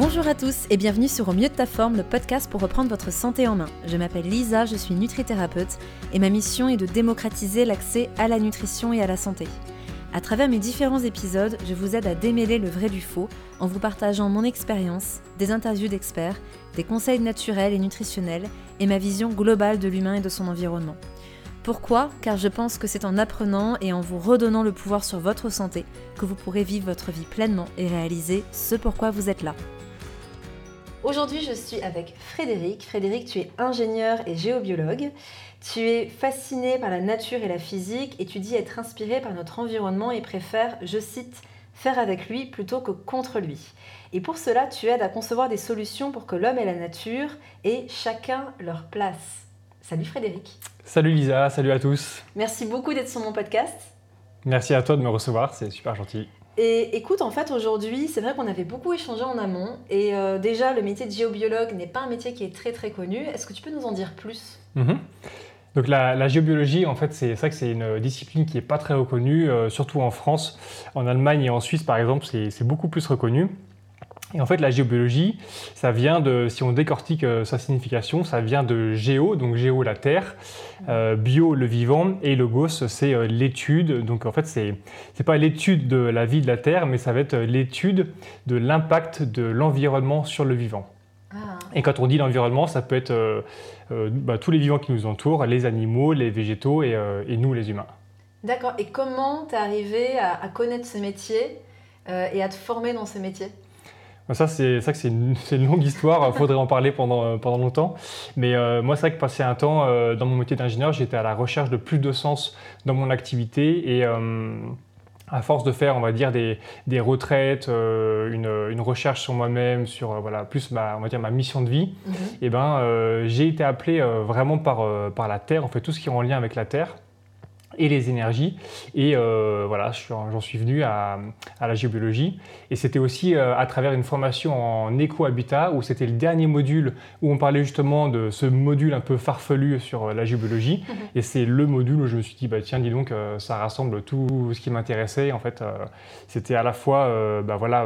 Bonjour à tous et bienvenue sur Au mieux de ta forme, le podcast pour reprendre votre santé en main. Je m'appelle Lisa, je suis nutrithérapeute et ma mission est de démocratiser l'accès à la nutrition et à la santé. À travers mes différents épisodes, je vous aide à démêler le vrai du faux en vous partageant mon expérience, des interviews d'experts, des conseils naturels et nutritionnels et ma vision globale de l'humain et de son environnement. Pourquoi? Car je pense que c'est en apprenant et en vous redonnant le pouvoir sur votre santé que vous pourrez vivre votre vie pleinement et réaliser ce pourquoi vous êtes là. Aujourd'hui, je suis avec Frédéric. Frédéric, tu es ingénieur et géobiologue. Tu es fasciné par la nature et la physique et tu dis être inspiré par notre environnement et préfères, je cite, faire avec lui plutôt que contre lui. Et pour cela, tu aides à concevoir des solutions pour que l'homme et la nature aient chacun leur place. Salut Frédéric. Salut Lisa, salut à tous. Merci beaucoup d'être sur mon podcast. Merci à toi de me recevoir, c'est super gentil. Et écoute, en fait, aujourd'hui, c'est vrai qu'on avait beaucoup échangé en amont. Et euh, déjà, le métier de géobiologue n'est pas un métier qui est très très connu. Est-ce que tu peux nous en dire plus? Mhm. Donc la, géobiologie, en fait, c'est vrai que c'est une discipline qui n'est pas très reconnue, euh, surtout en France. En Allemagne et en Suisse, par exemple, c'est beaucoup plus reconnu. Et en fait, la géobiologie, ça vient de, si on décortique euh, sa signification, ça vient de géo, donc géo la terre, euh, bio le vivant, et logos c'est euh, l'étude. Donc en fait, c'est n'est pas l'étude de la vie de la terre, mais ça va être l'étude de l'impact de l'environnement sur le vivant. Ah. Et quand on dit l'environnement, ça peut être bah, tous les vivants qui nous entourent, les animaux, les végétaux et, nous, les humains. D'accord. Et comment tu es arrivé à, à, connaître ce métier et à te former dans ce métier? Ça, c'est ça que c'est une, longue histoire. Il faudrait en parler pendant, euh, pendant longtemps. Mais euh, moi, c'est vrai que passé un temps euh, dans mon métier d'ingénieur, j'étais à la recherche de plus de sens dans mon activité et à force de faire, on va dire, des, des retraites, une, une, recherche sur moi-même, sur voilà, plus ma, on va dire, ma mission de vie, mhm. et eh ben, j'ai été appelé vraiment par, par la Terre, en fait, tout ce qui est en lien avec la Terre et les énergies. Et euh, voilà, j'en suis venu à, la géobiologie. Et c'était aussi euh, à travers une formation en éco-habitat, où c'était le dernier module où on parlait justement de ce module un peu farfelu sur euh, la géobiologie. Mhm. Et c'est le module où je me suis dit, bah, tiens, dis donc, ça rassemble tout ce qui m'intéressait. En fait, c'était à la fois, bah, voilà,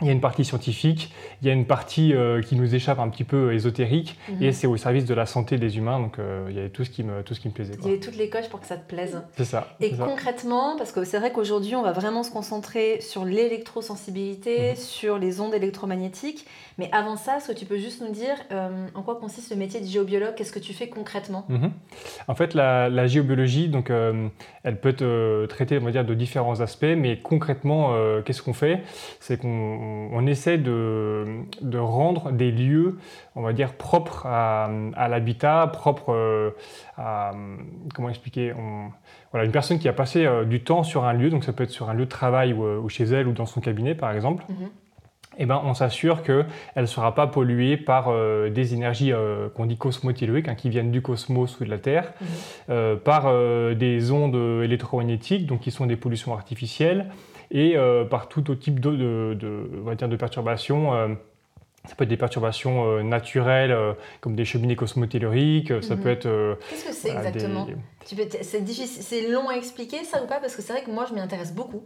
il y a une partie scientifique, il y a une partie euh, qui nous échappe un petit peu ésotérique, mhm. et c'est au service de la santé des humains, donc euh, il y avait tout ce qui me, tout ce qui me plaisait. Il y avait toutes les coches pour que ça te plaise. C'est ça. Et concrètement, parce que c'est vrai qu'aujourd'hui, on va vraiment se concentrer sur l'électrosensibilité, mhm. sur les ondes électromagnétiques, mais avant ça, est-ce que tu peux juste nous dire euh, en quoi consiste le métier de géobiologue? Qu'est-ce que tu fais concrètement? Mhm. En fait, la, géobiologie, donc, elle peut être traitée on va dire, de différents aspects, mais concrètement, qu'est-ce qu'on fait? C'est qu'on on, essaie de, rendre des lieux, on va dire, propres à, l'habitat, propres euh, à, comment expliquer, voilà, une personne qui a passé euh, du temps sur un lieu, donc ça peut être sur un lieu de travail ou, euh, chez elle ou dans son cabinet par exemple. Mhm. Eh ben, on s'assure qu'elle ne sera pas polluée par des énergies qu'on dit cosmotelluriques, hein, qui viennent du cosmos ou de la Terre, mhm. par des ondes électromagnétiques, donc qui sont des pollutions artificielles, et euh, par tout autre type de, de, de, de perturbations. Euh, ça peut être des perturbations euh, naturelles, comme des cheminées cosmotelluriques. Ça peut mhm. être. Qu'est-ce que c'est exactement? C'est long à expliquer, ça ou pas? Parce que c'est vrai que moi, je m'y intéresse beaucoup.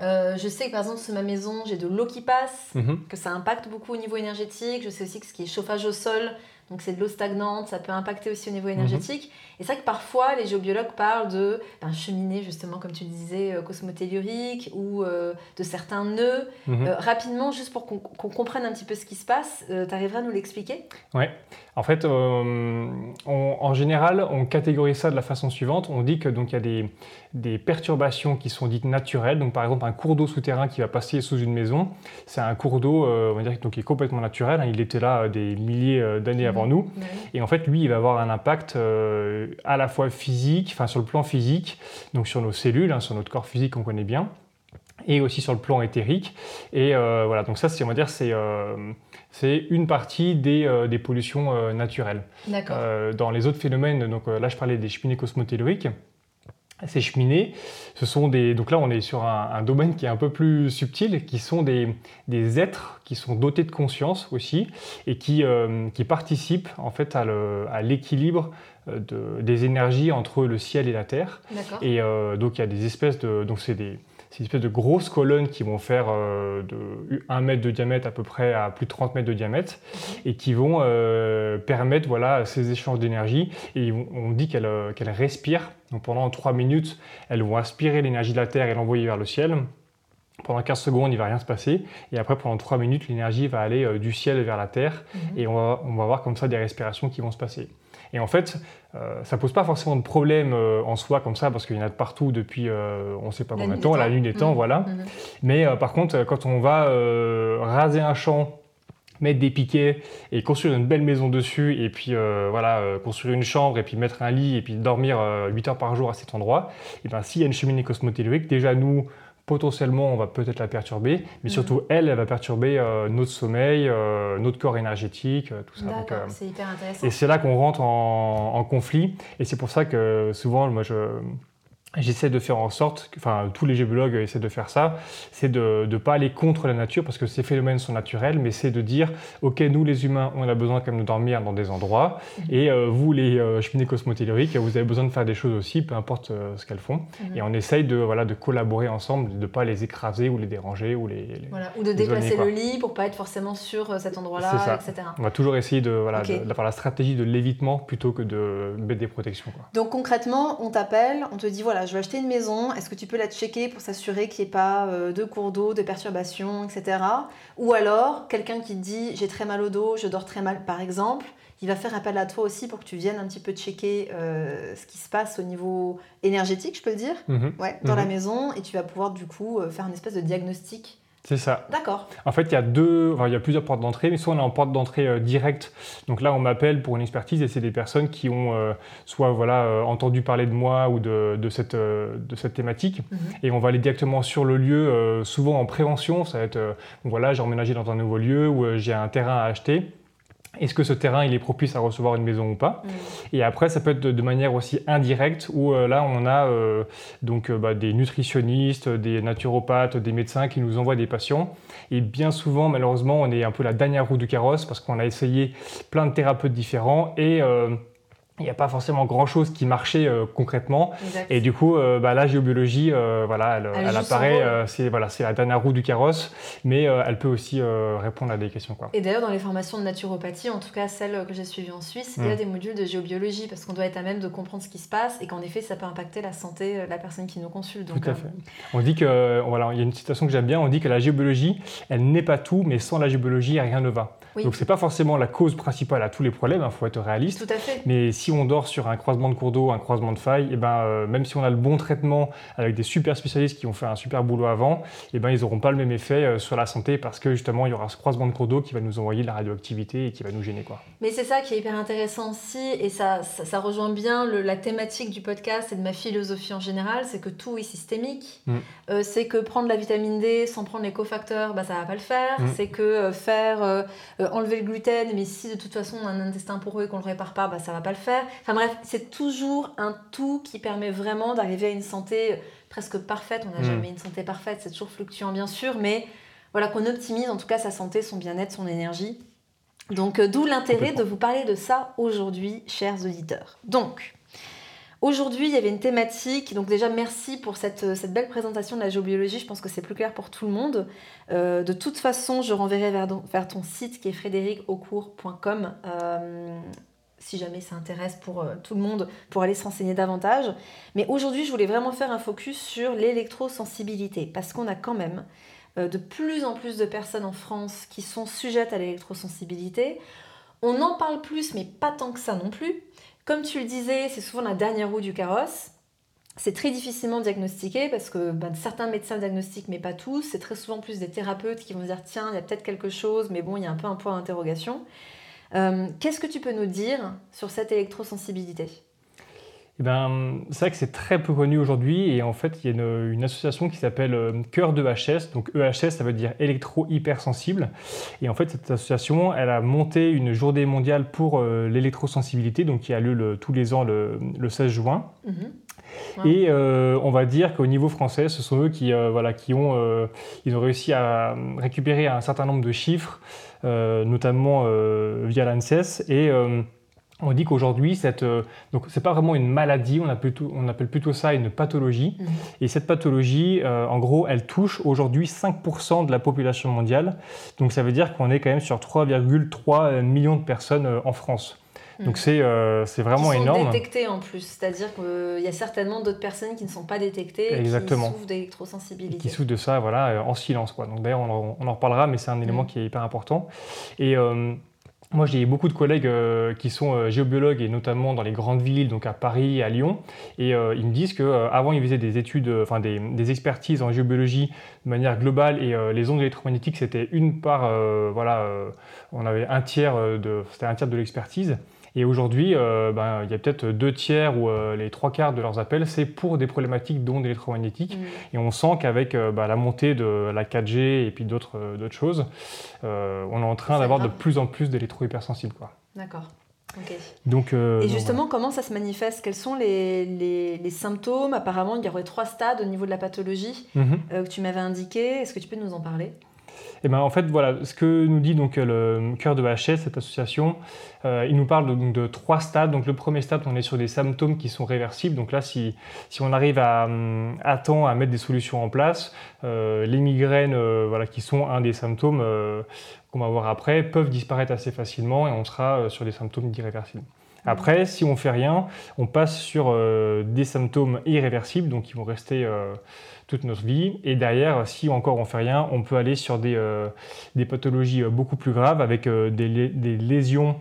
Je sais que par exemple sur ma maison, j'ai de l'eau qui passe, mhm. que ça impacte beaucoup au niveau énergétique. Je sais aussi que ce qui est chauffage au sol, donc c'est de l'eau stagnante, ça peut impacter aussi au niveau énergétique. Et c'est vrai que parfois les géobiologues parlent de ben, cheminée justement comme tu le disais euh, cosmotellurique ou euh, de certains nœuds. Mhm. Euh, rapidement, juste pour qu'on comprenne un petit peu ce qui se passe, tu arriveras à nous l'expliquer? Oui. En fait, en général, on catégorise ça de la façon suivante. On dit que donc il y a des, des perturbations qui sont dites naturelles. Donc par exemple un cours d'eau souterrain qui va passer sous une maison, c'est un cours d'eau on va dire qui est complètement naturel. Hein. Il était là des milliers d'années avant nous. Et en fait, lui, il va avoir un impact euh, à la fois physique, enfin sur le plan physique, donc sur nos cellules, hein, sur notre corps physique qu'on connaît bien, et aussi sur le plan éthérique. Et euh, voilà, donc ça, on va dire, c'est euh, c'est une partie des, des pollutions naturelles. dans les autres phénomènes, donc là, je parlais des cheminées cosmotelluriques ces cheminées, ce sont des. Donc là, on est sur un, domaine qui est un peu plus subtil, qui sont des, des êtres qui sont dotés de conscience aussi et qui, euh, qui participent en fait à l'équilibre euh, de, des énergies entre le ciel et la terre. Et euh, donc il y a des espèces de. Donc c'est des c'est une espèce de grosses colonnes qui vont faire de 1 mètre de diamètre à peu près à plus de 30 mètres de diamètre et qui vont permettre voilà, ces échanges d'énergie. Et on dit qu'elles respirent. Donc pendant 3 minutes, elles vont aspirer l'énergie de la Terre et l'envoyer vers le ciel. Pendant 15 secondes, il ne va rien se passer. Et après, pendant 3 minutes, l'énergie va aller euh, du ciel vers la Terre. Mhm. Et on va, on va avoir comme ça des respirations qui vont se passer. Et en fait, euh, ça pose pas forcément de problème euh, en soi comme ça, parce qu'il y en a de partout depuis on ne sait pas combien de temps, la lune des temps, mhm. voilà. Mhm. Mais par contre, quand on va raser un champ, mettre des piquets et construire une belle maison dessus, et puis voilà, construire une chambre, et puis mettre un lit, et puis dormir 8 heures par jour à cet endroit, et bien s'il y a une cheminée cosmotellurique, déjà nous, potentiellement on va peut-être la perturber, mais mm. surtout elle, elle va perturber euh, notre sommeil, euh, notre corps énergétique, euh, tout ça. c'est hyper intéressant. Et c'est là qu'on rentre en, en, conflit, et c'est pour ça que souvent, moi je, J'essaie de faire en sorte, enfin tous les géologues essaient de faire ça, c'est de ne pas aller contre la nature parce que ces phénomènes sont naturels, mais c'est de dire, ok, nous les humains, on a besoin quand même de dormir dans des endroits, mhm. et euh, vous les euh, cheminées cosmotelluriques, vous avez besoin de faire des choses aussi, peu importe euh, ce qu'elles font, mhm. et on essaye de, voilà, de collaborer ensemble, de ne pas les écraser ou les déranger ou les... voilà. Ou de déplacer le lit pour pas être forcément sur cet endroit-là, etc. On va toujours essayer de, voilà, d'avoir la stratégie de l'évitement plutôt que de mettre des protections. Quoi. Donc concrètement, on t'appelle, on te dit, voilà, je vais acheter une maison, est-ce que tu peux la checker pour s'assurer qu'il n'y ait pas euh, de cours d'eau, de perturbations, etc. Ou alors, quelqu'un qui te dit j'ai très mal au dos, je dors très mal, par exemple, il va faire appel à toi aussi pour que tu viennes un petit peu checker euh, ce qui se passe au niveau énergétique, je peux le dire, mhm. ouais, dans la mhm. maison, et tu vas pouvoir du coup euh, faire une espèce de diagnostic c'est ça. D'accord. En fait, il y a deux, enfin, il y a plusieurs portes d'entrée, mais soit on est en porte d'entrée euh, directe. Donc là, on m'appelle pour une expertise et c'est des personnes qui ont euh, soit voilà euh, entendu parler de moi ou de, de cette de cette thématique mhm. et on va aller directement sur le lieu, souvent en prévention. Ça va être voilà, j'ai emménagé dans un nouveau lieu ou j'ai un terrain à acheter. Est-ce que ce terrain il est propice à recevoir une maison ou pas mm. Et après, ça peut être de, manière aussi indirecte où euh, là on a euh, donc euh, bah, des nutritionnistes, des naturopathes, des médecins qui nous envoient des patients. Et bien souvent, malheureusement, on est un peu la dernière roue du carrosse parce qu'on a essayé plein de thérapeutes différents et il n'y a pas forcément grand-chose qui marchait euh, concrètement. Et du coup, euh, bah, la géobiologie, euh, voilà, elle, apparaît, c'est voilà, la dernière roue du carrosse, mais elle peut aussi répondre à des questions. Quoi. Et d'ailleurs, dans les formations de naturopathie, en tout cas celles que j'ai suivies en Suisse, il y a mm. des modules de géobiologie, parce qu'on doit être à même de comprendre ce qui se passe, et qu'en effet, ça peut impacter la santé de la personne qui nous consulte. Donc, tout à fait. On dit que, voilà, il y a une citation que j'aime bien, on dit que la géobiologie, elle n'est pas tout, mais sans la géobiologie, rien ne va. Donc c'est pas forcément la cause principale à tous les problèmes, il hein, faut être réaliste. Tout à fait. Mais si on dort sur un croisement de cours d'eau, un croisement de faille, et eh ben, euh, même si on a le bon traitement avec des super spécialistes qui ont fait un super boulot avant, et eh ben, ils n'auront pas le même effet euh, sur la santé parce que justement il y aura ce croisement de cours d'eau qui va nous envoyer de la radioactivité et qui va nous gêner. Quoi. Mais c'est ça qui est hyper intéressant aussi, et ça, ça, rejoint bien la thématique du podcast et de ma philosophie en général, c'est que tout est systémique. Mm. Euh, c'est que prendre la vitamine D sans prendre les cofacteurs, bah, ça va pas le faire. Mm. C'est que faire enlever le gluten mais si de toute façon on a un intestin poreux et qu'on le répare pas, bah, ça va pas le faire. Enfin bref, c'est toujours un tout qui permet vraiment d'arriver à une santé presque parfaite. On n'a mm. jamais une santé parfaite, c'est toujours fluctuant bien sûr, mais voilà qu'on optimise en tout cas sa santé, son bien-être, son énergie. Donc euh, d'où l'intérêt de vous parler de ça aujourd'hui, chers auditeurs. Donc, Aujourd'hui, il y avait une thématique, donc déjà merci pour cette, euh, belle présentation de la géobiologie, je pense que c'est plus clair pour tout le monde. Euh, de toute façon, je renverrai vers, ton site qui est frédéricaucourt.com euh, si jamais ça intéresse pour tout le monde, pour aller se renseigner davantage. Mais aujourd'hui, je voulais vraiment faire un focus sur l'électrosensibilité, parce qu'on a quand même de plus en plus de personnes en France qui sont sujettes à l'électrosensibilité. On en parle plus, mais pas tant que ça non plus. Comme tu le disais, c'est souvent la dernière roue du carrosse. C'est très difficilement diagnostiqué parce que ben, certains médecins diagnostiquent, mais pas tous. C'est très souvent plus des thérapeutes qui vont dire tiens, il y a peut-être quelque chose, mais bon, il y a un peu un point d'interrogation. Euh, qu'est-ce que tu peux nous dire sur cette électrosensibilité? Eh ben, c'est vrai que c'est très peu connu aujourd'hui et en fait il y a une, association qui s'appelle euh, Cœur de HS, donc EHS ça veut dire électro-hypersensible. Et en fait cette association elle a monté une journée mondiale pour euh, l'électrosensibilité. Donc qui a lieu tous les ans le, 16 juin. Mm-hmm. Et euh, on va dire qu'au niveau français, ce sont eux qui, voilà, qui ont, ils ont réussi à récupérer un certain nombre de chiffres, notamment via l'ANSES, et on dit qu'aujourd'hui, cette, euh, donc c'est pas vraiment une maladie, on appelle plutôt, on appelle plutôt ça une pathologie. Mhm. Et cette pathologie, euh, en gros, elle touche aujourd'hui 5% de la population mondiale. Donc ça veut dire qu'on est quand même sur 3,3 millions de personnes euh, en France. Donc mhm. c'est vraiment qui sont énorme. détectées en plus, c'est-à-dire qu'il y a certainement d'autres personnes qui ne sont pas détectées Exactement. qui souffrent d'électrosensibilité. Qui souffrent de ça, voilà, en silence. Quoi. Donc d'ailleurs, on, on, en reparlera, mais c'est un élément mhm. qui est hyper important. Et moi, j'ai beaucoup de collègues euh, qui sont euh, géobiologues et notamment dans les grandes villes, donc à Paris à Lyon, et euh, ils me disent qu'avant, ils faisaient des études, enfin des, expertises en géobiologie de manière globale, et les ondes électromagnétiques, c'était une part, voilà, on avait un tiers de, c'était un tiers de l'expertise. Et aujourd'hui, euh, ben, il y a peut-être deux tiers ou euh, les trois quarts de leurs appels, c'est pour des problématiques d'ondes électromagnétiques. Mm. Et on sent qu'avec euh, ben, la montée de la 4G et puis d'autres choses, on est en train d'avoir de plus en plus d'électro-hypersensibles. D'accord. Donc, et justement, comment ça se manifeste? Quels sont les, les, symptômes? Apparemment, il y aurait trois stades au niveau de la pathologie mhm. que tu m'avais indiqué. Est-ce que tu peux nous en parler? Et eh ben, en fait, voilà, ce que nous dit donc le cœur de HS, cette association, euh, il nous parle de, de, trois stades. Donc le premier stade, on est sur des symptômes qui sont réversibles. Donc là, si, si on arrive à, à, temps à mettre des solutions en place, euh, les migraines, euh, voilà, qui sont un des symptômes qu'on va voir après, peuvent disparaître assez facilement et on sera sur des symptômes irréversibles. Après, si on fait rien, on passe sur des symptômes irréversibles, donc qui vont rester toute notre vie. Et derrière, si encore on fait rien, on peut aller sur des, euh, des pathologies euh, beaucoup plus graves avec euh, des, des, lésions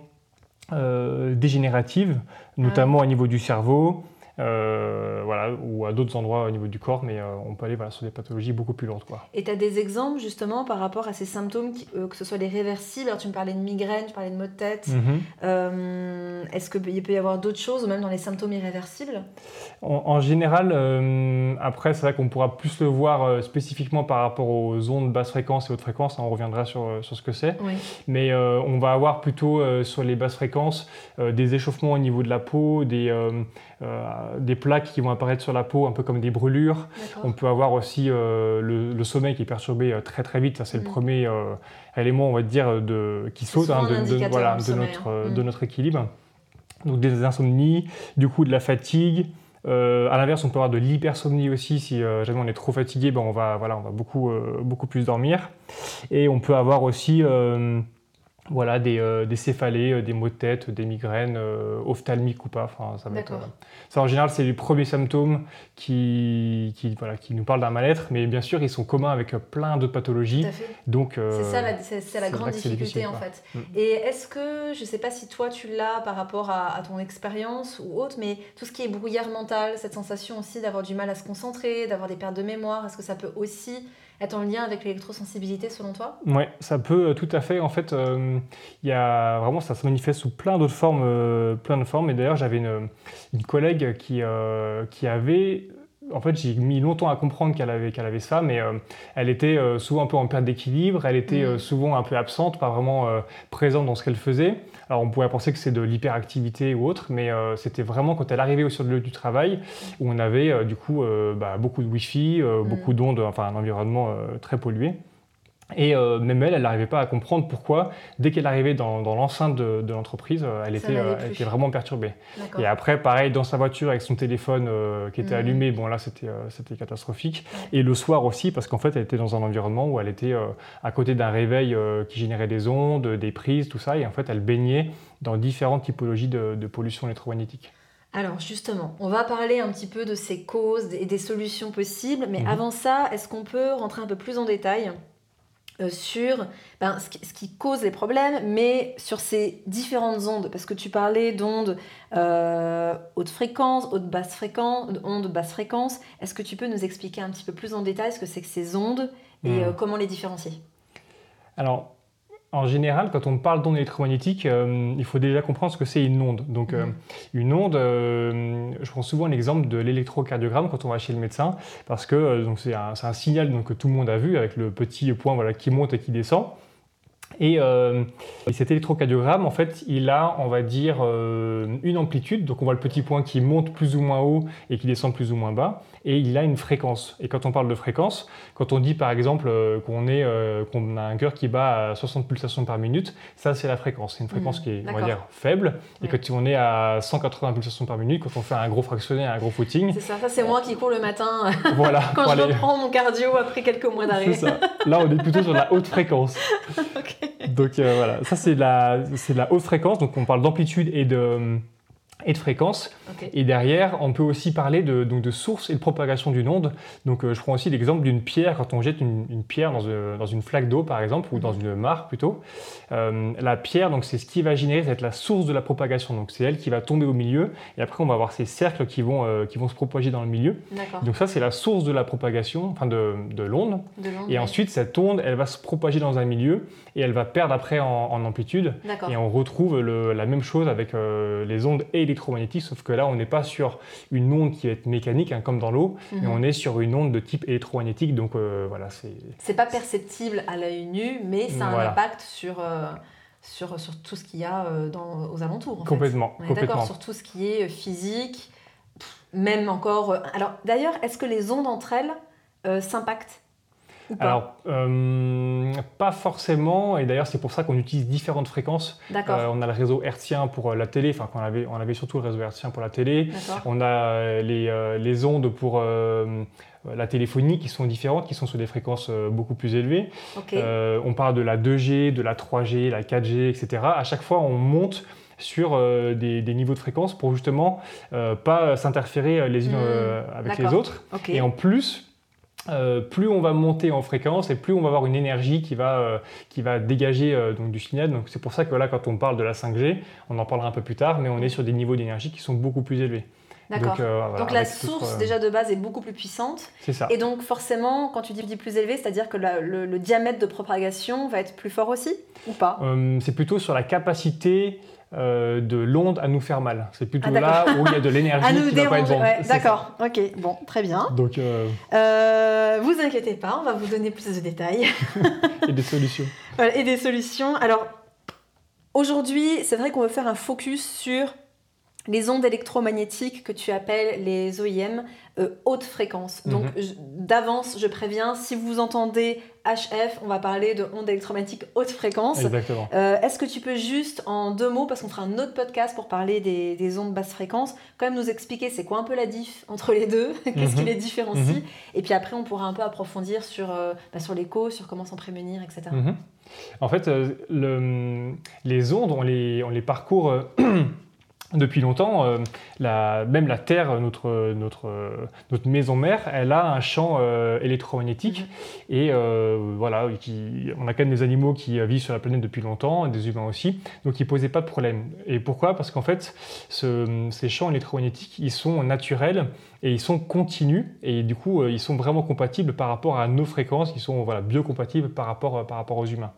dégénératives, notamment au niveau du cerveau, euh, voilà, ou à d'autres endroits au niveau du corps, mais euh, on peut aller voilà, sur des pathologies beaucoup plus lourdes. Quoi. Et tu as des exemples justement par rapport à ces symptômes, euh, que ce soit les réversibles, alors tu me parlais de migraine, tu parlais de maux de tête, mhm. est-ce qu'il peut y avoir d'autres choses, ou même dans les symptômes irréversibles? En, général, après c'est vrai qu'on pourra plus le voir spécifiquement par rapport aux ondes basse fréquence et haute fréquence, hein, on reviendra sur, sur ce que c'est, mais on va avoir plutôt sur les basses fréquences des échauffements au niveau de la peau, des des plaques qui vont apparaître sur la peau, un peu comme des brûlures. On peut avoir aussi euh, le, sommeil qui est perturbé euh, très très vite. Ça, c'est le mm. premier euh, élément, on va dire, de, qui saute hein, de, voilà, de, notre, hein. de mm. notre équilibre. Donc des insomnies, du coup de la fatigue. à l'inverse, on peut avoir de l'hypersomnie aussi. Si jamais on est trop fatigué, ben on va, voilà, on va beaucoup, beaucoup plus dormir. Et on peut avoir aussi voilà, des, euh, des céphalées, euh, des maux de tête, des migraines, euh, ophtalmiques ou pas. Enfin, ça, va être, ça, en général, c'est les premiers symptômes qui, qui, voilà, qui nous parlent d'un mal-être, mais bien sûr, ils sont communs avec plein d'autres pathologies. Donc, c'est ça la, c'est, la grande difficulté en fait. Mm. Et est-ce que, je ne sais pas si toi tu l'as par rapport à, à ton expérience ou autre, mais tout ce qui est brouillard mental, cette sensation aussi d'avoir du mal à se concentrer, d'avoir des pertes de mémoire, est-ce que ça peut aussi être en lien avec l'électrosensibilité selon toi? Oui, ça peut euh, tout à fait. En fait, euh, il y a vraiment ça se manifeste sous plein d'autres formes, euh, plein de formes. Et d'ailleurs, j'avais une, une, collègue qui, qui avait en fait, j'ai mis longtemps à comprendre qu'elle avait, qu'elle avait ça, mais elle était souvent un peu en perte d'équilibre, elle était mm. souvent un peu absente, pas vraiment présente dans ce qu'elle faisait. Alors on pourrait penser que c'est de l'hyperactivité ou autre, mais euh, c'était vraiment quand elle arrivait sur le lieu du travail où on avait euh, du coup euh, bah, beaucoup de Wi-Fi, mm. beaucoup d'ondes, enfin un environnement très pollué. Et même elle, elle n'arrivait pas à comprendre pourquoi, dès qu'elle arrivait dans, l'enceinte de, l'entreprise, elle, était, était, vraiment perturbée. Et après, pareil, dans sa voiture avec son téléphone qui était mm. allumé, bon là c'était catastrophique. Et le soir aussi, parce qu'en fait elle était dans un environnement où elle était à côté d'un réveil qui générait des ondes, des prises, tout ça, et en fait elle baignait dans différentes typologies de, pollution électromagnétique. Alors justement, on va parler un petit peu de ces causes et des solutions possibles, mais mhm. avant ça, est-ce qu'on peut rentrer un peu plus en détail? Euh, sur ben, ce, qui, cause les problèmes, mais sur ces différentes ondes, parce que tu parlais d'ondes euh, haute fréquence, haute basse fréquence, ondes basse fréquence. Est-ce que tu peux nous expliquer un petit peu plus en détail ce que c'est que ces ondes et mhm. euh, comment les différencier? Alors, en général, quand on parle d'ondes électromagnétiques, euh, il faut déjà comprendre ce que c'est une onde. Donc, euh, mhm. une onde, euh, je prends souvent l'exemple de l'électrocardiogramme quand on va chez le médecin, parce que c'est un, un, signal donc, que tout le monde a vu avec le petit point voilà, qui monte et qui descend. Et, cet électrocardiogramme, en fait, il a, on va dire, une amplitude. Donc on voit le petit point qui monte plus ou moins haut et qui descend plus ou moins bas et il a une fréquence. Et quand on parle de fréquence, quand on dit par exemple euh, qu'on euh, qu'on a un cœur qui bat à 60 pulsations par minute, ça c'est la fréquence. C'est une fréquence mmh, qui est, on va dire, faible. Et quand on est à 180 pulsations par minute, quand on fait un gros fractionné, un gros footing. C'est ça, ça c'est moi qui cours le matin voilà, quand je reprends mon cardio après quelques mois d'arrêt. Là on est plutôt sur la haute fréquence. Donc euh, voilà, ça c'est la, la haute fréquence. Donc on parle d'amplitude et de et de fréquence. Et derrière, on peut aussi parler de, donc de source et de propagation d'une onde. Donc, euh, je prends aussi l'exemple d'une pierre. Quand on jette une, pierre dans, euh, dans, une flaque d'eau, par exemple, ou dans mhm. une mare plutôt, euh, la pierre, donc c'est ce qui va générer, être la source de la propagation. Donc, c'est elle qui va tomber au milieu. Et après, on va avoir ces cercles qui vont, qui vont se propager dans le milieu. Donc, ça, c'est la source de la propagation, enfin de, de l'onde. Et ensuite, cette onde, elle va se propager dans un milieu et elle va perdre après en, en amplitude. Et on retrouve le, la même chose avec les ondes et électromagnétique, sauf que là, on n'est pas sur une onde qui va être mécanique, hein, comme dans l'eau, mais mhm. on est sur une onde de type électromagnétique. Donc euh, voilà, c'est. C'est pas perceptible à l'œil nu, mais ça a un impact sur. Euh, sur, sur, tout ce qu'il y a euh, dans, aux alentours. complètement. D'accord, sur tout ce qui est physique, même encore. Alors d'ailleurs, est-ce que les ondes entre elles s'impactent? Alors, euh, pas forcément, et d'ailleurs c'est pour ça qu'on utilise différentes fréquences. Euh, on a le réseau hertzien pour euh, la télé, enfin on avait, on avait surtout le réseau hertzien pour la télé. On a les, les ondes pour la téléphonie qui sont différentes, qui sont sur des fréquences beaucoup plus élevées. on parle de la 2G, de la 3G, la 4G, etc. À chaque fois on monte sur des, des, niveaux de fréquence pour justement pas s'interférer les unes hmm. avec les autres. Et en plus, euh, plus on va monter en fréquence et plus on va avoir une énergie qui va, euh, qui va dégager euh, donc, du signal. Donc c'est pour ça que là, quand on parle de la 5G, on en parlera un peu plus tard, mais on est sur des niveaux d'énergie qui sont beaucoup plus élevés. D'accord. Donc, la source déjà de base est beaucoup plus puissante. C'est ça. Et donc forcément, quand tu dis plus élevé, c'est-à-dire que le, diamètre de propagation va être plus fort aussi ou pas? C'est plutôt sur la capacité euh, de l'onde à nous faire mal. C'est plutôt ah, là où il y a de l'énergie qui va pas être ouais, D'accord, ok, bon, très bien. Donc, euh... Euh, vous inquiétez pas, on va vous donner plus de détails. et des solutions. Voilà, et des solutions. Alors, aujourd'hui, c'est vrai qu'on veut faire un focus sur les ondes électromagnétiques que tu appelles les OIM, euh, haute fréquence. Mhm. Donc d'avance, je préviens, si vous entendez HF, on va parler de ondes électromagnétiques haute fréquence. Exactement. Euh, est-ce que tu peux juste en deux mots, parce qu'on fera un autre podcast pour parler des, ondes basse fréquence, quand même nous expliquer c'est quoi un peu la diff entre les deux, qu'est-ce qui mhm. les différencie, mhm. et puis après on pourra un peu approfondir sur, euh, bah, sur l'écho, sur comment s'en prémunir, etc. En fait, le, les ondes, on les, on les parcourt depuis longtemps, euh, la, même la Terre, notre, notre, notre maison mère, elle a un champ euh, électromagnétique. Mhm. Et euh, voilà, qui, on a quand même des animaux qui vivent sur la planète depuis longtemps, des humains aussi, donc ils ne posaient pas de problème. Et pourquoi? Parce qu'en fait, ces champs électromagnétiques, ils sont naturels et ils sont continus, et du coup, ils sont vraiment compatibles par rapport à nos fréquences, ils sont voilà, biocompatibles par rapport, par rapport aux humains.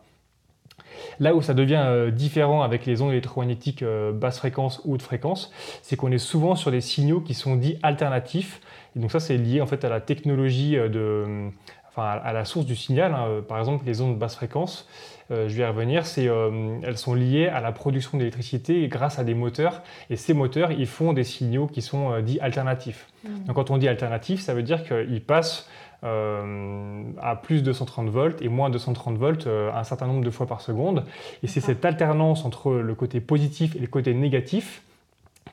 Là où ça devient euh, différent avec les ondes électromagnétiques euh, basse fréquence ou haute fréquence, c'est qu'on est souvent sur des signaux qui sont dits alternatifs. Et donc ça, c'est lié en fait à la technologie euh, de, enfin à la source du signal. Hein. Par exemple, les ondes basse fréquence, je vais y revenir, elles sont liées à la production d'électricité grâce à des moteurs. Et ces moteurs, ils font des signaux qui sont dits alternatifs. Mmh. Donc quand on dit alternatif, ça veut dire qu'ils passent euh, à plus de 230 volts et moins de 230 volts euh, un certain nombre de fois par seconde. Et c'est cette alternance entre le côté positif et le côté négatif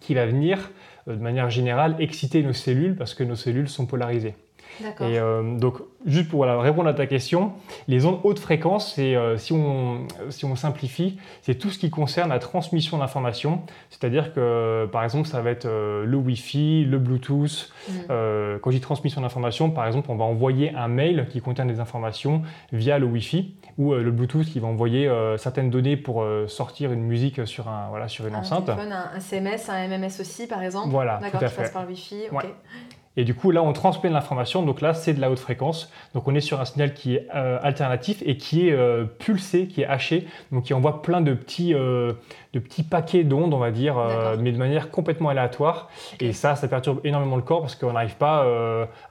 qui va venir, euh, de manière générale, exciter nos cellules parce que nos cellules sont polarisées. Et euh, donc, juste pour répondre à ta question, les ondes haute fréquence, c'est, euh, si, on, si on simplifie, c'est tout ce qui concerne la transmission d'informations. C'est-à-dire que, par exemple, ça va être euh, le Wi-Fi, le Bluetooth. Mm. quand je dis transmission d'informations, par exemple, on va envoyer un mail qui contient des informations via le Wi-Fi ou le Bluetooth qui va envoyer certaines données pour sortir une musique sur, un, voilà, sur une enceinte. Un, un SMS, un MMS aussi, par exemple. Voilà, D'accord, qui passe par le Wi-Fi. Et du coup, là, on transmet l'information. Donc là, c'est de la haute fréquence. Donc on est sur un signal qui est euh, alternatif et qui est euh, pulsé, qui est haché, donc qui envoie plein de petits, euh, de petits paquets d'ondes, on va dire, mais de manière complètement aléatoire. Et ça, ça perturbe énormément le corps parce qu'on n'arrive pas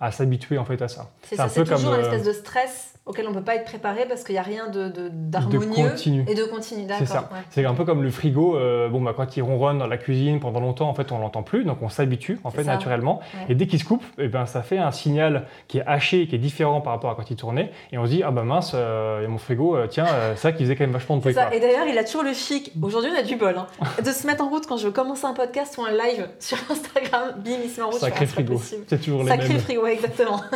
à s'habituer en fait à ça. C'est un ça, peu c'est toujours comme, une espèce de stress auquel on ne peut pas être préparé parce qu'il n'y a rien de, d'harmonieux et de continu. C'est ça. D'accord. ouais. C'est un peu comme le frigo. euh, bon, bah, quand il ronronne dans la cuisine pendant longtemps, en fait, on l'entend plus, donc on s'habitue en C'est fait ça. naturellement. Ouais. Et dès qu'il se coupe, eh ben, ça fait un signal qui est haché, qui est différent par rapport à quand il tournait. Et on se dit ah bah mince, euh, mon frigo, euh, tiens, euh, c'est ça qui faisait quand même vachement de bruit. Et d'ailleurs, il a toujours le chic. Aujourd'hui, on a du bol. hein, de se mettre en route quand je veux commencer un podcast ou un live sur Instagram. Bim, il se met en route. Sacré ah, frigo. C'est toujours les Sacré mêmes. frigo, exactement.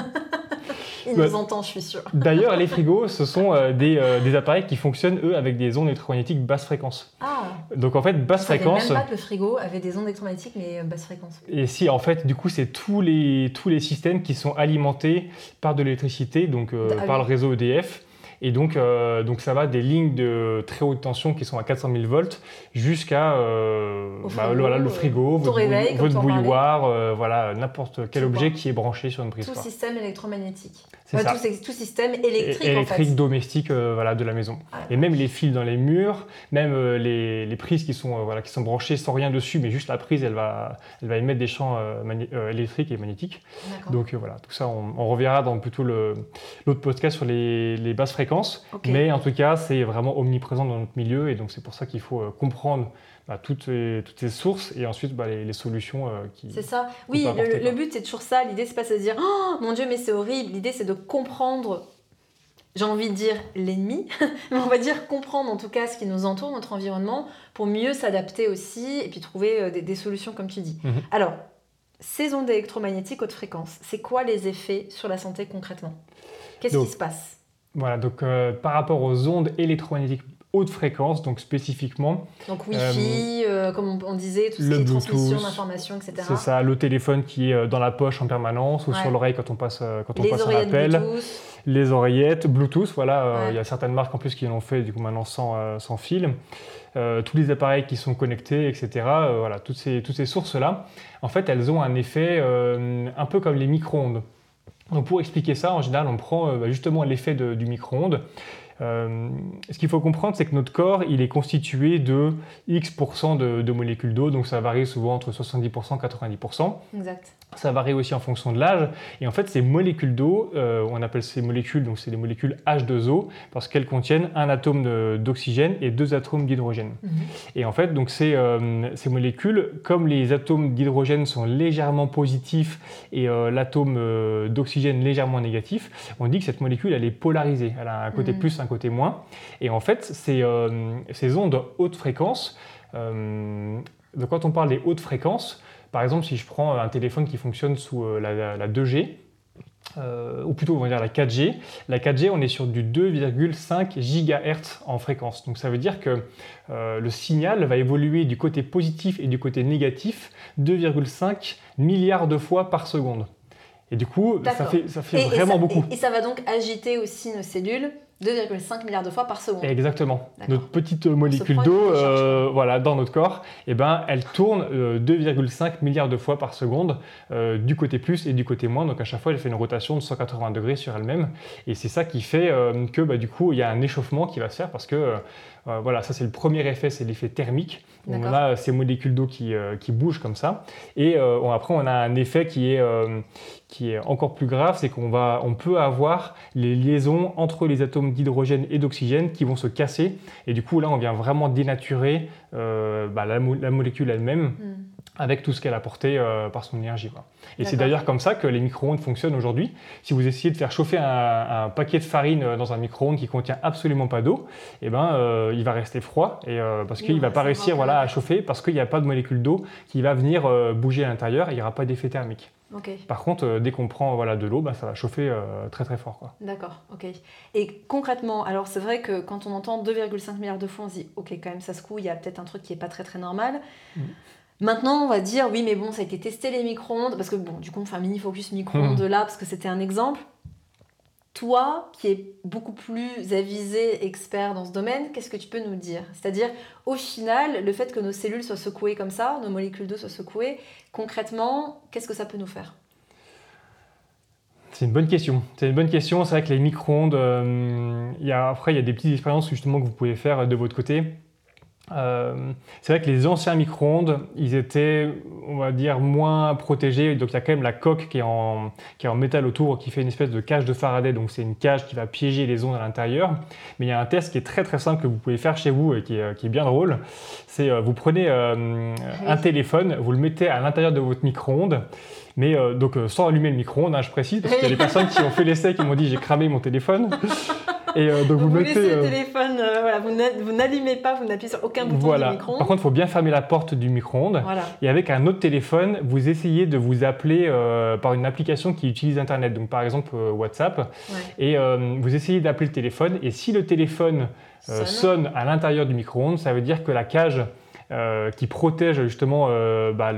il Ouais. nous entend, je suis sûre. D'ailleurs, les frigos, ce sont euh, des, euh, des appareils qui fonctionnent, eux, avec des ondes électromagnétiques basse fréquence. Ah, Donc en fait, basse je fréquence. même pas que le frigo avait des ondes électromagnétiques, mais euh, basse fréquence. Et si, en fait, du coup, c'est tous les, tous les systèmes qui sont alimentés par de l'électricité, donc euh, Ah par oui. le réseau EDF. Et donc, euh, donc, ça va des lignes de très haute tension qui sont à 400 000 volts jusqu'à euh, bah, frigo, le, voilà, le frigo, votre, réveil, bouilloire, euh, voilà, n'importe quel objet qui est branché sur une prise. Tout système électromagnétique. C'est Ouais, ça. tout, système électrique, électrique en fait. domestique euh, voilà, de la maison. Ah, Et même les fils dans les murs, même euh, les, les prises qui sont, euh, voilà, qui sont branchées sans rien dessus, mais juste la prise, elle va, elle va émettre des champs électriques et magnétiques. Donc voilà, tout ça, on, on reverra dans plutôt l'autre podcast sur les, les basses fréquences. Mais en tout cas, c'est vraiment omniprésent dans notre milieu et donc c'est pour ça qu'il faut comprendre bah, toutes, ces, toutes ces sources et ensuite bah, les, les solutions euh, qui. C'est ça. Oui, apporter, le, but c'est toujours ça. L'idée c'est pas de se dire oh mon dieu mais c'est horrible. L'idée c'est de comprendre. J'ai envie de dire l'ennemi, mais on va dire comprendre en tout cas ce qui nous entoure, notre environnement, pour mieux s'adapter aussi et puis trouver euh, des, des solutions comme tu dis. Mhm. Alors, ces ondes électromagnétiques haute fréquence, c'est quoi les effets sur la santé concrètement? Qu'est-ce qui se passe? Voilà, donc euh, par rapport aux ondes électromagnétiques haute fréquence, donc spécifiquement, Donc Wi-Fi, euh, comme on, on disait, tout ce qui est transmission d'informations, etc. c'est ça, le téléphone qui est euh, dans la poche en permanence ou Ouais. sur l'oreille quand on passe, euh, quand on Les passe un appel. Bluetooth. Les oreillettes, Bluetooth, voilà, euh, il y a certaines marques en plus qui l'ont fait du coup maintenant sans, euh, sans fil. Euh, tous les appareils qui sont connectés, etc. euh, voilà, toutes ces, toutes ces sources-là, en fait, elles ont un effet euh, un peu comme les micro-ondes. Donc pour expliquer ça, en général, on prend euh, bah, justement l'effet du micro-ondes. Euh, ce qu'il faut comprendre, c'est que notre corps, il est constitué de X% de, de molécules d'eau, donc ça varie souvent entre 70% et 90%. Exact. Ça varie aussi en fonction de l'âge. Et en fait, ces molécules d'eau, euh, on appelle ces molécules, donc c'est des molécules H2O, parce qu'elles contiennent un atome de- d'oxygène et deux atomes d'hydrogène. Mhm. Et en fait, donc ces, euh, ces molécules, comme les atomes d'hydrogène sont légèrement positifs et euh, l'atome d'oxygène légèrement négatif, on dit que cette molécule, elle est polarisée. Elle a un côté Mhm. plus, un côté moins. Et en fait, ces, euh, ces ondes haute fréquence, euh, donc quand on parle des hautes fréquences, par exemple, si je prends un téléphone qui fonctionne sous euh, la, la- la 2G, euh, ou plutôt on va dire la 4G, la 4G on est sur du 2,5 GHz en fréquence. Donc ça veut dire que euh, le signal va évoluer du côté positif et du côté négatif 2,5 milliards de fois par seconde. Et du coup, ça fait, ça fait Et- et vraiment ça- beaucoup. Et, et ça va donc agiter aussi nos cellules 2,5 milliards de fois par seconde. Exactement. Notre petite molécule d'eau, euh, voilà, dans notre corps, eh ben, elle tourne euh, 2,5 milliards de fois par seconde euh, du côté plus et du côté moins. Donc à chaque fois, elle fait une rotation de 180 degrés sur elle-même. Et c'est ça qui fait euh, que bah, du coup, il y a un échauffement qui va se faire parce que euh, euh, voilà, ça c'est le premier effet, c'est l'effet thermique. On a ces molécules d'eau qui, euh, qui bougent comme ça. Et euh, on- après, on a un effet qui est, euh, qui est encore plus grave, c'est qu'on va, on peut avoir les liaisons entre les atomes d'hydrogène et d'oxygène qui vont se casser. Et du coup, là, on vient vraiment dénaturer euh, bah, la, mo- la molécule elle-même Hmm. avec tout ce qu'elle a apporté euh, par son énergie. quoi. Et c'est d'ailleurs comme ça que les micro-ondes fonctionnent aujourd'hui. Si vous essayez de faire chauffer un, un paquet de farine euh, dans un micro-ondes qui contient absolument pas d'eau, eh ben, euh, il va rester froid et, parce Il qu'il ne va pas réussir voilà, à chauffer parce qu'il n'y a pas de molécule d'eau qui va venir bouger à l'intérieur et il n'y aura pas d'effet thermique. Par contre, euh, dès qu'on prend voilà, de l'eau, bah, ça va chauffer euh, très très fort. D'accord, ok. Et concrètement, alors c'est vrai que quand on entend 2,5 milliards de fois, on se dit, ok, quand même, ça se coule, il y a peut-être un truc qui est pas très très normal. Mm. Maintenant, on va dire, oui, mais bon, ça a été testé les micro-ondes, parce que bon, du coup, on fait un mini focus micro-ondes Mm. là, parce que c'était un exemple. Toi, qui es beaucoup plus avisé, expert dans ce domaine, qu'est-ce que tu peux nous dire? C'est-à-dire, au final, le fait que nos cellules soient secouées comme ça, nos molécules d'eau soient secouées, concrètement, qu'est-ce que ça peut nous faire? C'est une bonne question. C'est une bonne question. C'est vrai que les micro-ondes, euh, après, il y a des petites expériences justement que vous pouvez faire de votre côté. Euh, c'est vrai que les anciens micro-ondes, ils étaient, on va dire, moins protégés. Donc il y a quand même la coque qui est en, qui est en métal autour, qui fait une espèce de cage de Faraday. Donc c'est une cage qui va piéger les ondes à l'intérieur. Mais il y a un test qui est très très simple que vous pouvez faire chez vous et qui est, qui est bien drôle. C'est euh, vous prenez euh, un téléphone, vous le mettez à l'intérieur de votre micro-ondes. Mais donc sans allumer le micro-ondes, hein, je précise, parce qu'il y a des personnes qui ont fait l'essai qui m'ont dit j'ai cramé mon téléphone. Et euh, donc vous, vous mettez, laissez le euh, téléphone, euh, voilà, vous n'allumez pas, vous n'appuyez sur aucun bouton voilà. du micro-ondes. Par contre, il faut bien fermer la porte du micro-ondes. Et avec un autre téléphone, vous essayez de vous appeler par une application qui utilise Internet, donc par exemple WhatsApp. Et vous essayez d'appeler le téléphone. Et si le téléphone sonne. à l'intérieur du micro-ondes, ça veut dire que la cage qui protège justement bah,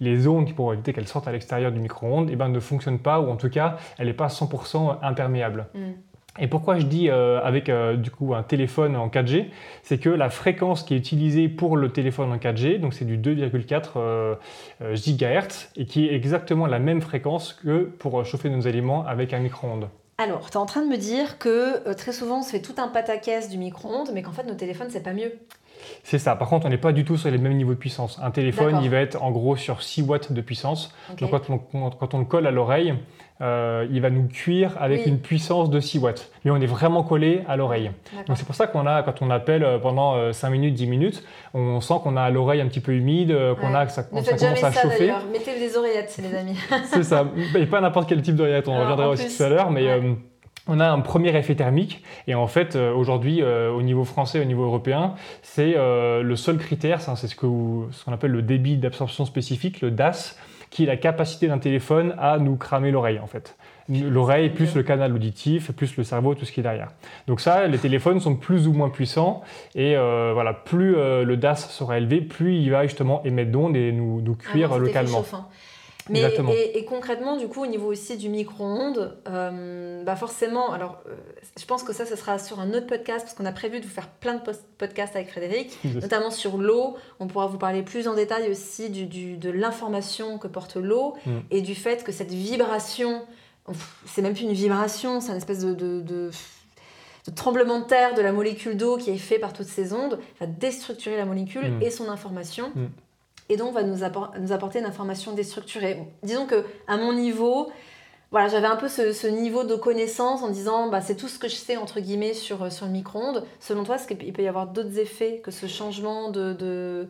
les ondes qui pourraient éviter qu'elles sortent à l'extérieur du micro-ondes, eh ben, ne fonctionne pas, ou en tout cas, elle n'est pas 100% imperméable. Hmm. Et pourquoi je dis euh, avec euh, du coup un téléphone en 4G, c'est que la fréquence qui est utilisée pour le téléphone en 4G, donc c'est du 2,4 euh, GHz et qui est exactement la même fréquence que pour chauffer nos aliments avec un micro-ondes. Alors, tu es en train de me dire que très souvent on se fait tout un pataquès du micro-ondes, mais qu'en fait nos téléphones c'est pas mieux. C'est ça. Par contre, on n'est pas du tout sur les mêmes niveaux de puissance. Un téléphone, il va être en gros sur 6 watts de puissance. Donc quand on, quand on, le colle à l'oreille, euh, il va nous cuire avec une puissance de 6 watts. Mais on est vraiment collé à l'oreille. Donc c'est pour ça qu'on a, quand on appelle euh, pendant 5 euh, minutes, 10 minutes, on sent qu'on a l'oreille un petit peu humide, qu'on a, que ça, ça commence à chauffer. Mettez des oreillettes, les amis. c'est ça. Et pas n'importe quel type d'oreillette, on reviendra aussi tout à l'heure. Mais on a un premier effet thermique et en fait aujourd'hui au niveau français, au niveau européen, c'est le seul critère, c'est ce qu'on ce appelle le débit d'absorption spécifique, le DAS qui est la capacité d'un téléphone à nous cramer l'oreille en fait. L'oreille plus le canal auditif, plus le cerveau, tout ce qui est derrière. Donc ça, les téléphones sont plus ou moins puissants et euh, voilà, plus euh, le DAS sera élevé, plus il va justement émettre d'ondes et nous, nous cuire ah localement. Mais, et, concrètement, du coup, au niveau aussi du micro-ondes, euh, bah forcément, alors euh, je pense que ça, ce sera sur un autre podcast, parce qu'on a prévu de vous faire plein de podcasts avec Frédéric, notamment sur l'eau. On pourra vous parler plus en détail aussi du, du, de l'information que porte l'eau mm. et du fait que cette vibration, c'est même plus une vibration, c'est une espèce de, de, de tremblement de terre de la molécule d'eau qui est fait par toutes ces ondes, va déstructurer la molécule mm. et son information. Mm et donc va nous, apporter une information déstructurée. Disons que à mon niveau, voilà, j'avais un peu ce, niveau de connaissance en disant bah, c'est tout ce que je sais entre guillemets sur, le micro-ondes. Selon toi, est-ce qu'il peut y avoir d'autres effets que ce changement de,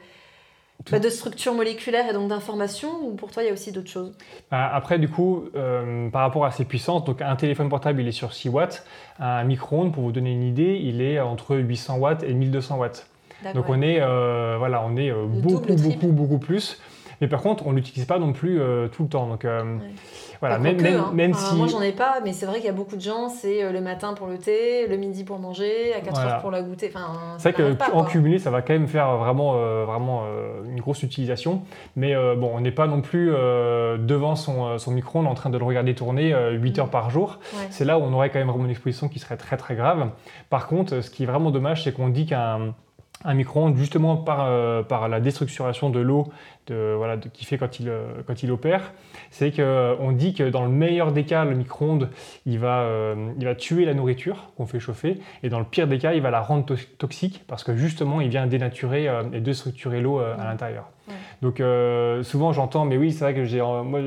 bah, structure moléculaire et donc d'information ou pour toi il y a aussi d'autres choses? Bah, Après du coup, euh, par rapport à ses puissances, donc un téléphone portable il est sur 6 watts, un micro-ondes pour vous donner une idée, il est entre 800 watts et 1200 watts. Donc on est, euh, voilà, on est euh, beaucoup, beaucoup, beaucoup plus. Mais par contre, on l'utilise pas non plus euh, tout le temps. Donc, voilà, même, hein. même, si... Moi, j'en ai pas, mais c'est vrai qu'il y a beaucoup de gens, c'est le matin pour le thé, le midi pour manger, à 4 heures pour la goûter. Enfin, c'est vrai qu'en cumulé, ça va quand même faire vraiment, vraiment une grosse utilisation. Mais bon, on n'est pas non plus devant son, son micro-ondes en train de le regarder tourner 8 heures mm. par jour. C'est là où on aurait quand même vraiment une exposition qui serait très très grave. Par contre, ce qui est vraiment dommage, c'est qu'on dit qu'un un micro-ondes justement par, euh, par la déstructuration de l'eau de, voilà, de, qui fait quand il, euh, quand il opère, c'est qu'on euh, dit que dans le meilleur des cas, le micro-ondes, il, va il va tuer la nourriture qu'on fait chauffer, et dans le pire des cas, il va la rendre toxique parce que justement, il vient dénaturer et déstructurer l'eau à l'intérieur. Donc souvent, j'entends, mais oui, c'est vrai que j'ai... moi,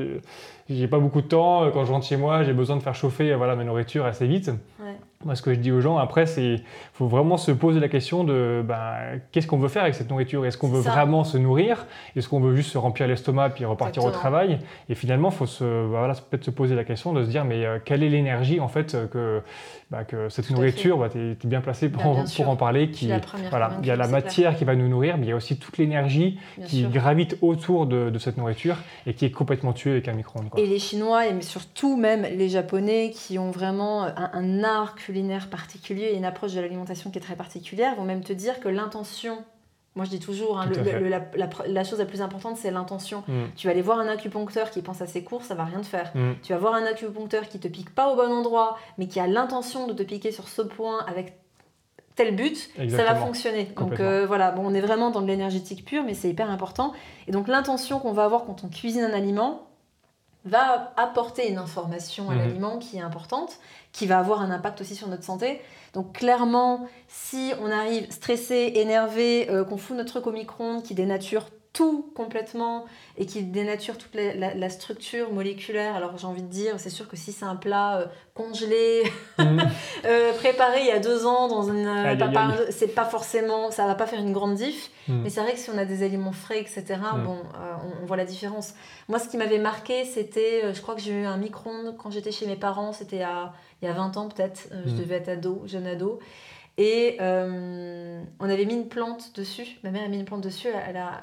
j'ai pas beaucoup de temps, quand je rentre chez moi, j'ai besoin de faire chauffer voilà, ma nourriture assez vite. Moi, ce que je dis aux gens, après, c'est faut vraiment se poser la question de ben, qu'est-ce qu'on veut faire avec cette nourriture? Est-ce qu'on veut vraiment se nourrir? Est-ce qu'on veut juste se remplir l'estomac puis repartir au travail? Et finalement, il faut se, voilà, peut-être se poser la question de se dire mais euh, quelle est l'énergie en fait que, bah, que cette nourriture, bah, tu es, bien placé pour, pour en parler. Qui, voilà, il y a la matière qui va nous nourrir, mais il y a aussi toute l'énergie qui gravite autour de, de, cette nourriture et qui est complètement tuée avec un micro-ondes. Et les Chinois, et surtout même les Japonais qui ont vraiment un, un art culinaire particulier et une approche de l'alimentation qui est très particulière vont même te dire que l'intention moi, je dis toujours, hein, la, chose la plus importante, c'est l'intention. Mm. Tu vas aller voir un acupuncteur qui pense à ses cours, ça va rien te faire. Mm. Tu vas voir un acupuncteur qui te pique pas au bon endroit, mais qui a l'intention de te piquer sur ce point avec tel but, ça va fonctionner. Donc euh, voilà, bon, on est vraiment dans de l'énergétique pure, mais c'est hyper important. Et donc l'intention qu'on va avoir quand on cuisine un aliment, va apporter une information à Mhm. l'aliment qui est importante, qui va avoir un impact aussi sur notre santé. Donc clairement, si on arrive stressé, énervé, euh, qu'on fout notre truc au micro-ondes, qui dénature tout complètement et qui dénature toute la, la- la structure moléculaire, alors j'ai envie de dire, c'est sûr que si c'est un plat euh, congelé, Mhm. euh, préparé il y a deux ans dans une, euh, c'est pas forcément, ça va pas faire une grande diff. Mhm. Mais c'est vrai que si on a des aliments frais, etc., Mm. bon, euh, on, on voit la différence. Moi, ce qui m'avait marqué, c'était, je crois que j'ai eu un micro-ondes quand j'étais chez mes parents, c'était à- il y a 20 ans peut-être, je Mm. devais être ado, jeune ado. Et euh, on avait mis une plante dessus. Ma mère a mis une plante dessus. Elle a,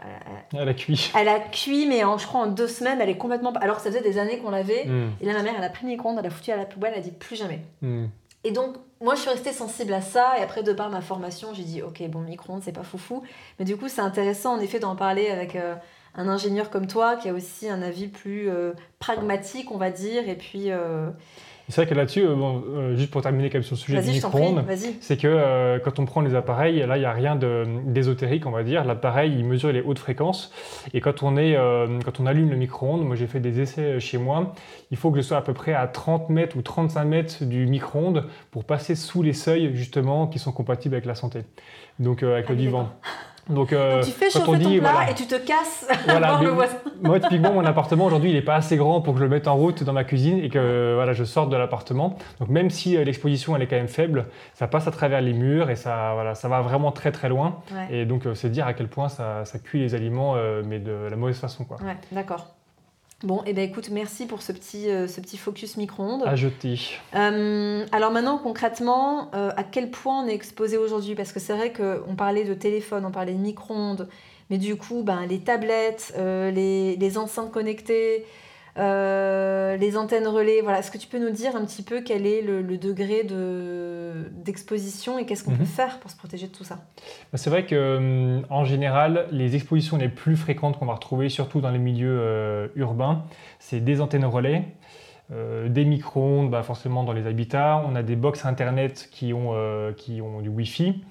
elle a- cuit. elle a cuit, mais en, je crois en deux semaines, elle est complètement. Alors que ça faisait des années qu'on l'avait. Mhm. Et là, ma mère, elle a pris le micro-ondes, elle a foutu à la poubelle, elle a dit plus jamais. Mhm. Et donc, moi, je suis restée sensible à ça. Et après, de par ma formation, j'ai dit, OK, bon, micro-ondes, c'est pas foufou. Mais du coup, c'est intéressant, en effet, d'en parler avec euh, un ingénieur comme toi, qui a aussi un avis plus euh, pragmatique, on va dire. Et puis, euh, C'est vrai que là-dessus, euh, bon, euh, juste pour terminer quand même sur le sujet du micro-ondes, c'est que euh, quand on prend les appareils, là, il n'y a rien d'ésotérique, on va dire. L'appareil, il mesure les hautes fréquences. Et quand on, est, quand on allume le micro-ondes, moi j'ai fait des essais chez moi, il faut que je sois à peu près à 30 mètres ou 35 mètres du micro-ondes pour passer sous les seuils, justement, qui sont compatibles avec la santé. Donc, avec Ah le vivant. d'accord. Donc, euh, Donc, tu fais chauffer dit, ton plat voilà, et tu te casses Voilà, le voisin. moi, typiquement, mon appartement aujourd'hui, il n'est pas assez grand pour que je le mette en route dans ma cuisine et que voilà, je sorte de l'appartement. Donc, même si euh, l'exposition elle est quand même faible, ça passe à travers les murs et ça, voilà, ça va vraiment très très loin. Ouais, Et donc, euh, c'est dire à quel point ça, ça cuit les aliments, mais de la mauvaise façon. Quoi. ouais, d'accord. Bon, et ben écoute, merci pour ce petit, euh, ce petit focus micro-ondes. À jeter. Euh, alors maintenant, concrètement, euh, à quel point on est exposé aujourd'hui? Parce que c'est vrai qu'on parlait de téléphone, on parlait de micro-ondes, mais du coup, ben, les tablettes, les, les enceintes connectées, euh, les antennes relais, voilà. Est-ce que tu peux nous dire un petit peu quel est le, le degré de- d'exposition et qu'est-ce qu'on Mhm. peut faire pour se protéger de tout ça? Bah, C'est vrai qu'en général, les expositions les plus fréquentes qu'on va retrouver, surtout dans les milieux euh, urbains, c'est des antennes relais, euh, des micro-ondes, bah, forcément dans les habitats. On a des box internet qui ont, euh, qui ont du Wi-Fi.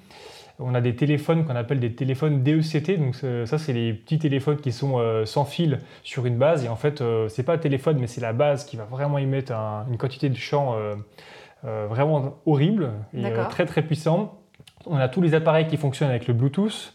On a des téléphones qu'on appelle des téléphones DECT. Donc ça, c'est les petits téléphones qui sont euh, sans fil sur une base. Et en fait, euh, c'est pas le téléphone, mais c'est la base qui va vraiment émettre un- une quantité de champ euh, vraiment horrible et très très puissant. On a tous les appareils qui fonctionnent avec le Bluetooth.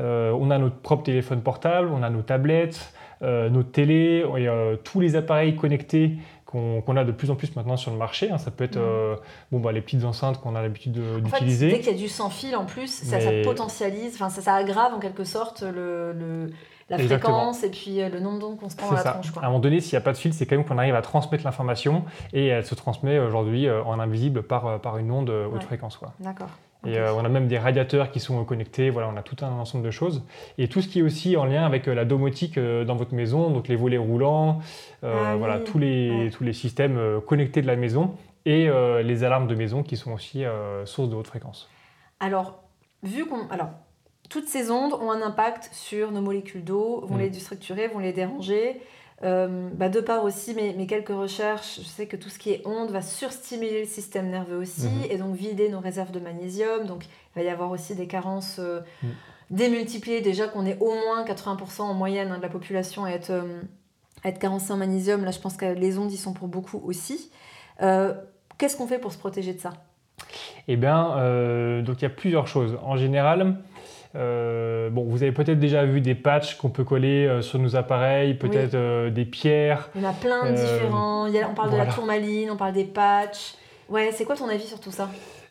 On a notre propre téléphone portable, on a nos tablettes, euh, nos télés, et euh, tous les appareils connectés qu'on a de plus en plus maintenant sur le marché. hein. Ça peut être Mhm. euh, bon, bah, les petites enceintes qu'on a l'habitude de- En fait, d'utiliser. dès qu'il y a du sans fil en plus, ça, ça Mais- potentialise, ça, ça aggrave en quelque sorte le, le- la Exactement. fréquence et puis euh, le nombre d'ondes qu'on se prend dans C'est la ça. tronche. Quoi. À un moment donné, s'il n'y a pas de fil, c'est quand même qu'on arrive à transmettre l'information et elle se transmet aujourd'hui euh, en invisible par, par une onde haute Ouais. fréquence. D'accord. Et euh, on a même des radiateurs qui sont connectés, voilà, on a tout un ensemble de choses. Et tout ce qui est aussi en lien avec euh, la domotique euh, dans votre maison, donc les volets roulants, Ah voilà, oui. tous, les, Ouais. tous les systèmes connectés de la maison et les alarmes de maison qui sont aussi source de haute fréquence. Alors, vu qu'on. Alors, toutes ces ondes ont un impact sur nos molécules d'eau, vont Mm. les déstructurer, vont les déranger. Euh, bah, de part aussi mes, mes quelques recherches, je sais que tout ce qui est ondes va surstimuler le système nerveux aussi Mhm. et donc vider nos réserves de magnésium. Donc il va y avoir aussi des carences euh, Mm. démultipliées. Déjà qu'on est au moins 80% en moyenne hein, de la population à être, euh, à être carencé en magnésium. Là, je pense que les ondes y sont pour beaucoup aussi. Euh, Qu'est-ce qu'on fait pour se protéger de ça? Eh bien, donc il y a plusieurs choses. En général, euh, bon, vous avez peut-être déjà vu des patchs qu'on peut coller euh, sur nos appareils, peut-être euh, des pierres. Il y en a plein de différents. Il y a- on parle de la tourmaline, on parle des patchs. Ouais, c'est quoi ton avis sur tout ça?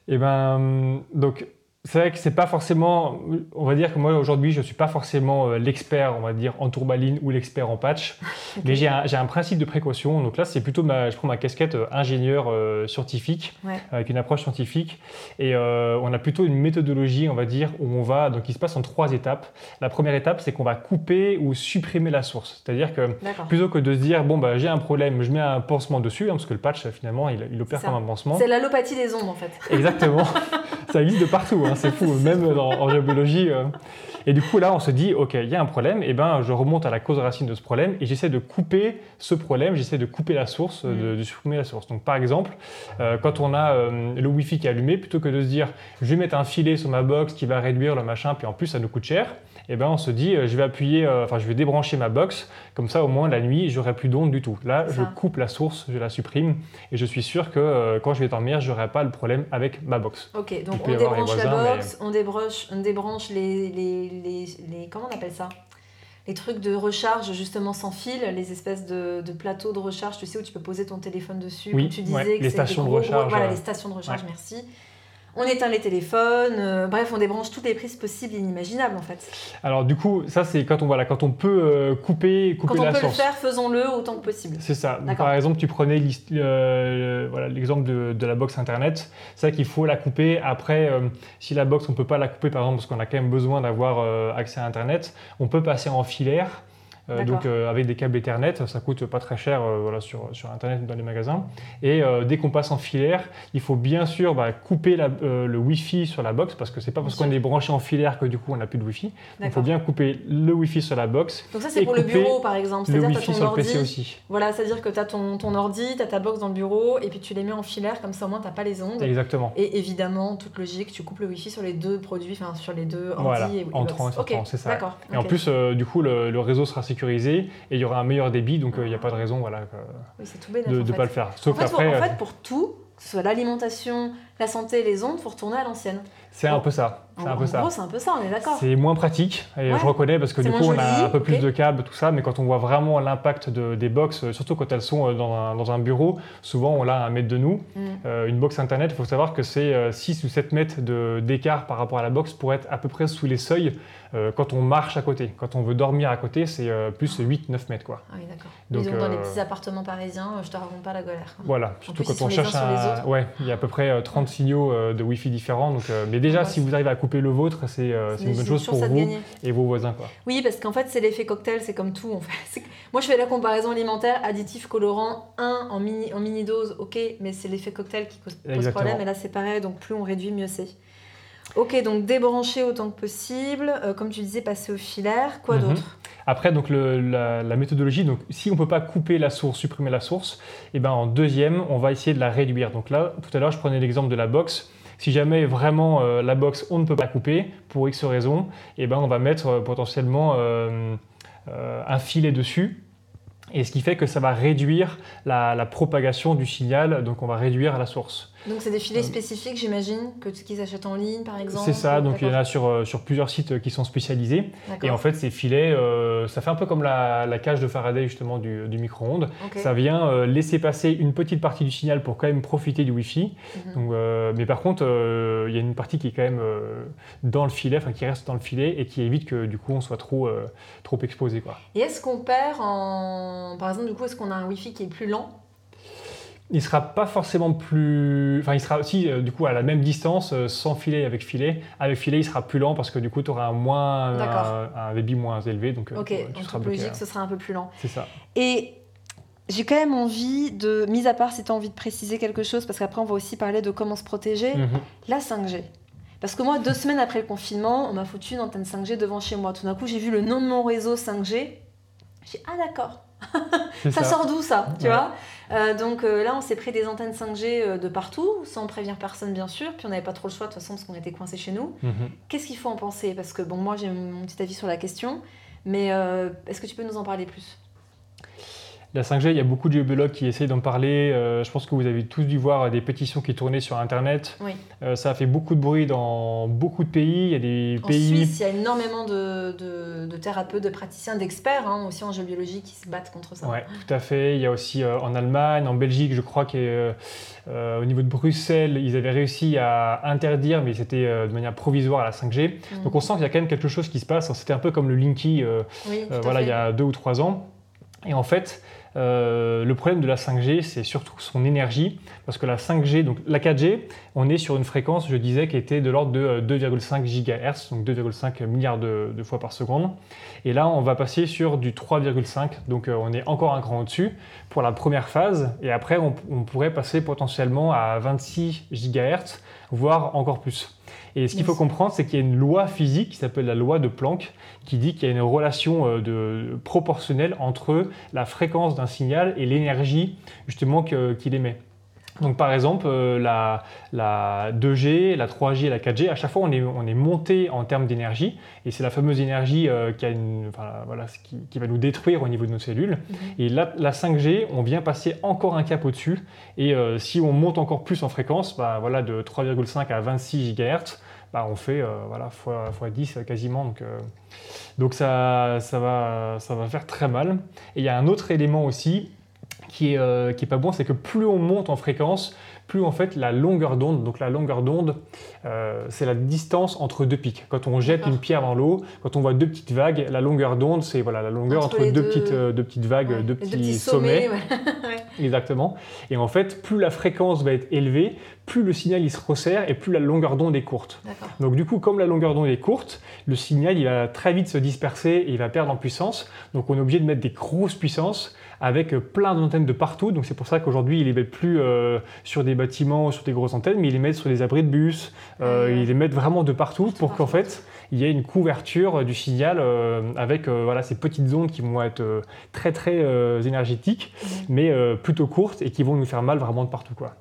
Eh ben, donc, c'est vrai que c'est pas forcément. On va dire que moi aujourd'hui, je suis pas forcément euh, l'expert, on va dire, en tourmaline ou l'expert en patch, mais j'ai un, principe de précaution. Donc là, c'est plutôt ma, je prends ma casquette euh, ingénieur euh, scientifique Ouais. avec une approche scientifique, et euh, on a plutôt une méthodologie, on va dire, où on va. Donc, il se passe en trois étapes. La première étape, c'est qu'on va couper ou supprimer la source, c'est-à-dire que plutôt que de se dire bon bah j'ai un problème, je mets un pansement dessus, hein, parce que le patch finalement il, il opère comme un pansement. C'est l'allopathie des ondes en fait. Exactement. ça existe de partout, hein, c'est fou, même dans- en géobiologie. euh. Et du coup, là, on se dit, OK, il y a un problème, et ben, je remonte à la cause racine de ce problème et j'essaie de couper ce problème, j'essaie de couper la source, de, de supprimer la source. Donc, par exemple, euh, quand on a euh, le Wi-Fi qui est allumé, plutôt que de se dire, je vais mettre un filet sur ma box qui va réduire le machin, puis en plus, ça nous coûte cher, et ben on se dit, je vais appuyer, enfin je vais débrancher ma box, comme ça au moins la nuit, j'aurai plus d'onde du tout. Là, je coupe la source, je la supprime, et je suis sûr que quand je vais dormir, j'aurai pas le problème avec ma box. Ok, donc on débranche la box, on, débranche, on débranche les, les, les, les, Comment on appelle ça? Les trucs de recharge justement sans fil, les espèces de, de, plateaux de recharge, tu sais, où tu peux poser ton téléphone dessus. Oui, tu disais que les stations de recharge. Voilà, les stations de recharge, merci on éteint les téléphones, euh, bref, on débranche toutes les prises possibles et inimaginables en fait. Alors du coup, ça c'est quand on voilà, quand on peut euh, couper, couper quand on peut le faire, faisons-le autant que possible. C'est ça. par exemple, tu prenais euh, voilà l'exemple de, la box internet, c'est ça qu'il faut la couper. Après, si la box on peut pas la couper par exemple parce qu'on a quand même besoin d'avoir accès à internet, on peut passer en filaire. Euh, donc euh, avec des câbles Ethernet, ça coûte pas très cher euh, voilà, sur, sur Internet dans les magasins. Et dès qu'on passe en filaire, il faut bien sûr bah, couper le Wi-Fi sur la box parce que c'est pas parce qu'on est branché en filaire que du coup on n'a plus de Wi-Fi. Il faut bien couper le Wi-Fi sur la box. Donc ça c'est pour le bureau par exemple. Le Wi-Fi sur le PC aussi. Voilà, c'est-à-dire que tu as ton, ton ordi, tu as ta box dans le bureau et puis tu les mets en filaire comme ça au moins tu pas les ondes. Exactement. Et évidemment, toute logique, tu coupes le Wi-Fi sur les deux produits, enfin sur les deux ordi voilà, et entrant et sortant, c'est ça. Et en plus, du coup, le, le réseau sera sécurisé et il y aura un meilleur débit, donc il n'y a pas de raison voilà, de ne pas le faire. Sauf en, fait, en fait, pour tout, que ce soit l'alimentation, la santé, les ondes, il faut retourner à l'ancienne. C'est un peu ça. C'est un peu ça. c'est un peu ça, on est d'accord. C'est moins pratique, et je reconnais parce que du coup, on a un peu plus de câbles, tout ça, mais quand on voit vraiment l'impact de, des box, surtout quand elles sont euh, dans un, dans un bureau, souvent on l'a à un mètre de nous. Mm. Euh, une box internet, il faut savoir que c'est 6 euh, ou 7 mètres d'écart par rapport à la box pour être à peu près sous les seuils quand on marche à côté. Quand on veut dormir à côté, c'est plus 8-9 mètres. Quoi. Ah oui, d'accord. Donc, dans les petits appartements parisiens, je te raconte pas la galère. Voilà, surtout quand on cherche un. Ouais, il y a à peu près 30 signaux de Wi-Fi différents. Donc, mais déjà, si vous arrivez à couper le vôtre, c'est euh, une bonne chose pour vous et vos voisins. Quoi. Oui, parce qu'en fait, c'est l'effet cocktail, c'est comme tout. En fait. Moi, je fais la comparaison alimentaire, additif, colorant, 1 en mini, en mini dose, ok, mais c'est l'effet cocktail qui pose, problème. Et là, c'est pareil, donc plus on réduit, mieux c'est. Ok, donc débrancher autant que possible. Euh, comme tu disais, passer au filaire. Quoi mhm. d'autre? Après, donc la, méthodologie, donc si on ne peut pas couper la source, supprimer la source, et eh ben en deuxième, on va essayer de la réduire. Donc là, tout à l'heure, je prenais l'exemple de la box. Si jamais vraiment euh, la box, on ne peut pas couper pour X raisons, et eh ben, on va mettre euh, potentiellement euh, un filet dessus et ce qui fait que ça va réduire la, propagation du signal, donc on va réduire la source. Donc c'est des filets spécifiques, j'imagine, que qu'ils achètent en ligne, par exemple. C'est ça. Donc il y en a sur, euh, sur plusieurs sites qui sont spécialisés. Et en fait, ces filets, euh, ça fait un peu comme la, cage de Faraday justement du, micro-ondes. Ça vient euh, laisser passer une petite partie du signal pour quand même profiter du Wi-Fi. Mhm. Donc, mais par contre, il y a une partie qui est quand même dans le filet, enfin qui reste dans le filet et qui évite que du coup on soit trop trop exposé quoi. Et est-ce qu'on perd en, par exemple, du coup, est-ce qu'on a un Wi-Fi qui est plus lent il sera pas forcément plus. Enfin, il sera aussi euh, du coup à la même distance, euh, sans filet avec filet. Avec filet, il sera plus lent parce que du coup, tu auras un, moins, un, débit moins élevé. Donc, euh, ok, tu seras logique, ce sera un peu plus lent. C'est ça. Et j'ai quand même envie de, mis à part si tu as envie de préciser quelque chose, parce qu'après, on va aussi parler de comment se protéger, mhm. la 5G. Parce que moi, deux semaines après le confinement, on m'a foutu une antenne 5G devant chez moi. Tout d'un coup, j'ai vu le nom de mon réseau 5G. J'ai dit, ah d'accord, ça, sort d'où ça, tu vois? Euh, Donc euh, là, on s'est pris des antennes 5G euh, de partout, sans prévenir personne bien sûr, puis on n'avait pas trop le choix de toute façon parce qu'on était coincé chez nous. Mhm. Qu'est-ce qu'il faut en penser? Parce que bon, moi j'ai mon petit avis sur la question, mais est-ce que tu peux nous en parler plus? La 5G, il y a beaucoup de géobiologues qui essayent d'en parler. Euh, je pense que vous avez tous dû voir des pétitions qui tournaient sur Internet. Oui. Euh, ça a fait beaucoup de bruit dans beaucoup de pays. Il y a des en pays... Suisse, il y a énormément de, de, thérapeutes, de praticiens, d'experts hein, aussi en géobiologie qui se battent contre ça. Oui, tout à fait. Il y a aussi euh, en Allemagne, en Belgique, je crois qu'au niveau de Bruxelles, ils avaient réussi à interdire, mais c'était de manière provisoire, la 5G. Mm. Donc on sent qu'il y a quand même quelque chose qui se passe. C'était un peu comme le Linky voilà, il y a deux ou trois ans. Et en fait, euh, le problème de la 5G, c'est surtout son énergie, parce que la 5G, donc la 4G, on est sur une fréquence, je disais, qui était de l'ordre de 2,5 GHz, donc 2,5 milliards de, fois par seconde. Et là, on va passer sur du 3,5, donc euh, on est encore un cran au-dessus pour la première phase, et après, on, on pourrait passer potentiellement à 26 GHz, voire encore plus. Et ce qu'il faut comprendre, c'est qu'il y a une loi physique qui s'appelle la loi de Planck, qui dit qu'il y a une relation euh, de, proportionnelle entre la fréquence d'un signal et l'énergie justement qu'il émet. Donc par exemple, euh, la, la, 2G, la 3G, la 4G, à chaque fois on est, on est monté en termes d'énergie, et c'est la fameuse énergie euh, qui, a une, enfin, voilà, qui, qui, va nous détruire au niveau de nos cellules. Mhm. Et la, la, 5G, on vient passer encore un cap au-dessus, et euh, si on monte encore plus en fréquence, bah, voilà, de 3,5 à 26 GHz, bah, on fait voilà, fois, fois 10 quasiment. Donc, donc ça, ça, va, ça va faire très mal. Et il y a un autre élément aussi, qui est, euh, qui est pas bon, c'est que plus on monte en fréquence, plus en fait la longueur d'onde, donc la longueur d'onde, euh, c'est la distance entre deux pics. Quand on jette une pierre dans l'eau, quand on voit deux petites vagues, la longueur d'onde, c'est voilà, la longueur entre, deux, Petites, euh, deux petites vagues, deux petits, sommets. Exactement. Et en fait, plus la fréquence va être élevée, plus le signal il se resserre et plus la longueur d'onde est courte. Donc du coup, comme la longueur d'onde est courte, le signal il va très vite se disperser et il va perdre en puissance. Donc on est obligé de mettre des grosses puissances avec plein d'antennes de partout. Donc c'est pour ça qu'aujourd'hui, ils les mettent plus euh, sur des bâtiments, ou sur des grosses antennes, mais ils les mettent sur des abris de bus. Euh, ah ils les mettent vraiment de partout pour qu'en fait, il y ait une couverture du signal euh, avec voilà, ces petites ondes qui vont être très très énergétiques, mais plutôt courtes et qui vont nous faire mal vraiment de partout. Quoi.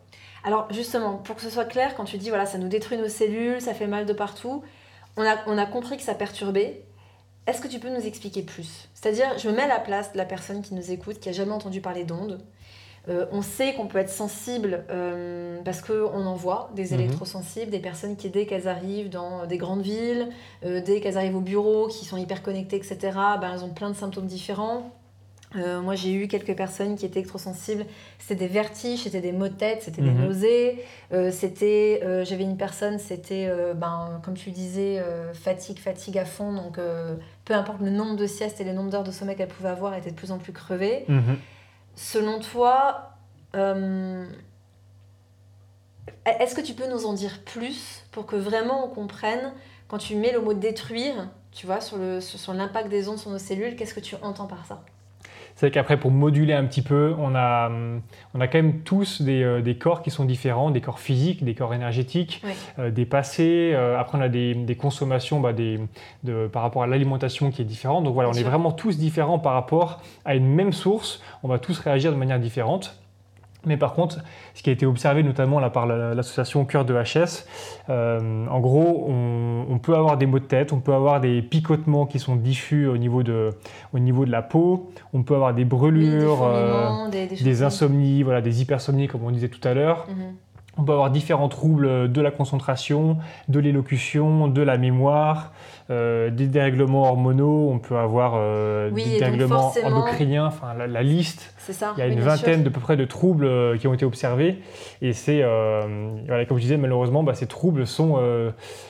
Alors justement, pour que ce soit clair, quand tu dis voilà, ça nous détruit nos cellules, ça fait mal de partout, on a, on a compris que ça perturbait. Est-ce que tu peux nous expliquer plus? C'est-à-dire, je me mets à la place de la personne qui nous écoute, qui a jamais entendu parler d'ondes. Euh, on sait qu'on peut être sensible euh, parce qu'on en voit des mhm. électrosensibles, des personnes qui, dès qu'elles arrivent dans des grandes villes, euh, dès qu'elles arrivent au bureau, qui sont hyper connectées, etc., ben, elles ont plein de symptômes différents. Moi, j'ai eu quelques personnes qui étaient électrosensibles. C'était des vertiges, c'était des maux de tête, c'était des mhm. nausées. C'était, j'avais une personne, c'était, ben, comme tu disais, fatigue, fatigue à fond. Donc, peu importe le nombre de siestes et le nombre d'heures de sommeil qu'elle pouvait avoir, elle était de plus en plus crevée. Mhm. Selon toi, est-ce que tu peux nous en dire plus pour que vraiment on comprenne quand tu mets le mot détruire, tu vois, sur l'impact des ondes sur nos cellules, qu'est-ce que tu entends par ça? C'est qu'après, pour moduler un petit peu, on a, on a quand même tous des, euh, des, corps qui sont différents, des corps physiques, des corps énergétiques, euh, des passés. Euh, après, on a des, des consommations bah, des, de, par rapport à l'alimentation qui est différente. Donc voilà, on est vraiment tous différents par rapport à une même source. On va tous réagir de manière différente. Mais par contre, ce qui a été observé notamment là, par l'association Cœur de HS, euh, en gros, on, peut avoir des maux de tête, on peut avoir des picotements qui sont diffus au niveau de, au niveau de la peau, on peut avoir des brûlures, des, euh, des, insomnies, voilà, des hypersomnies comme on disait tout à l'heure. Mhm. On peut avoir différents troubles de la concentration, de l'élocution, de la mémoire, euh, des dérèglements hormonaux, on peut avoir euh, des dérèglements endocriniens, enfin la, liste. Ça, il y a une vingtaine de peu près de troubles euh, qui ont été observés. Et c'est, voilà, comme je disais, malheureusement, bah, ces troubles sont,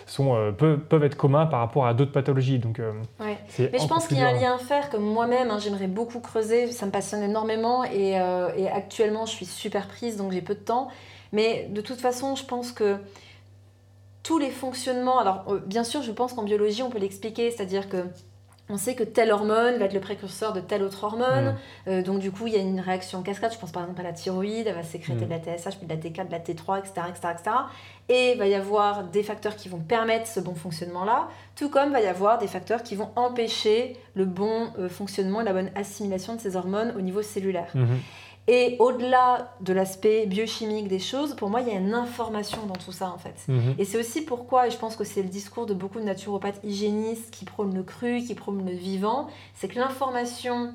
sont, peuvent, être communs par rapport à d'autres pathologies. Donc, Mais je pense qu'il y a un lien à faire, comme moi-même, hein, j'aimerais beaucoup creuser, ça me passionne énormément. Et, et actuellement, je suis super prise, donc j'ai peu de temps. Mais de toute façon, je pense que tous les fonctionnements, alors euh, bien sûr, je pense qu'en biologie, on peut l'expliquer, c'est-à-dire que on sait que telle hormone va être le précurseur de telle autre hormone. Mm. Euh, donc, du coup, il y a une réaction cascade. Je pense par exemple à la thyroïde, elle va sécréter mm. de la TSH, puis de la T4, de la T3, etc., etc., etc. Et il va y avoir des facteurs qui vont permettre ce bon fonctionnement-là, tout comme il va y avoir des facteurs qui vont empêcher le bon euh, fonctionnement et la bonne assimilation de ces hormones au niveau cellulaire. Mm-hmm. Et au-delà de l'aspect biochimique des choses, pour moi, il y a une information dans tout ça, en fait. Mhm. Et c'est aussi pourquoi, et je pense que c'est le discours de beaucoup de naturopathes hygiénistes qui prônent le cru, qui prônent le vivant, c'est que l'information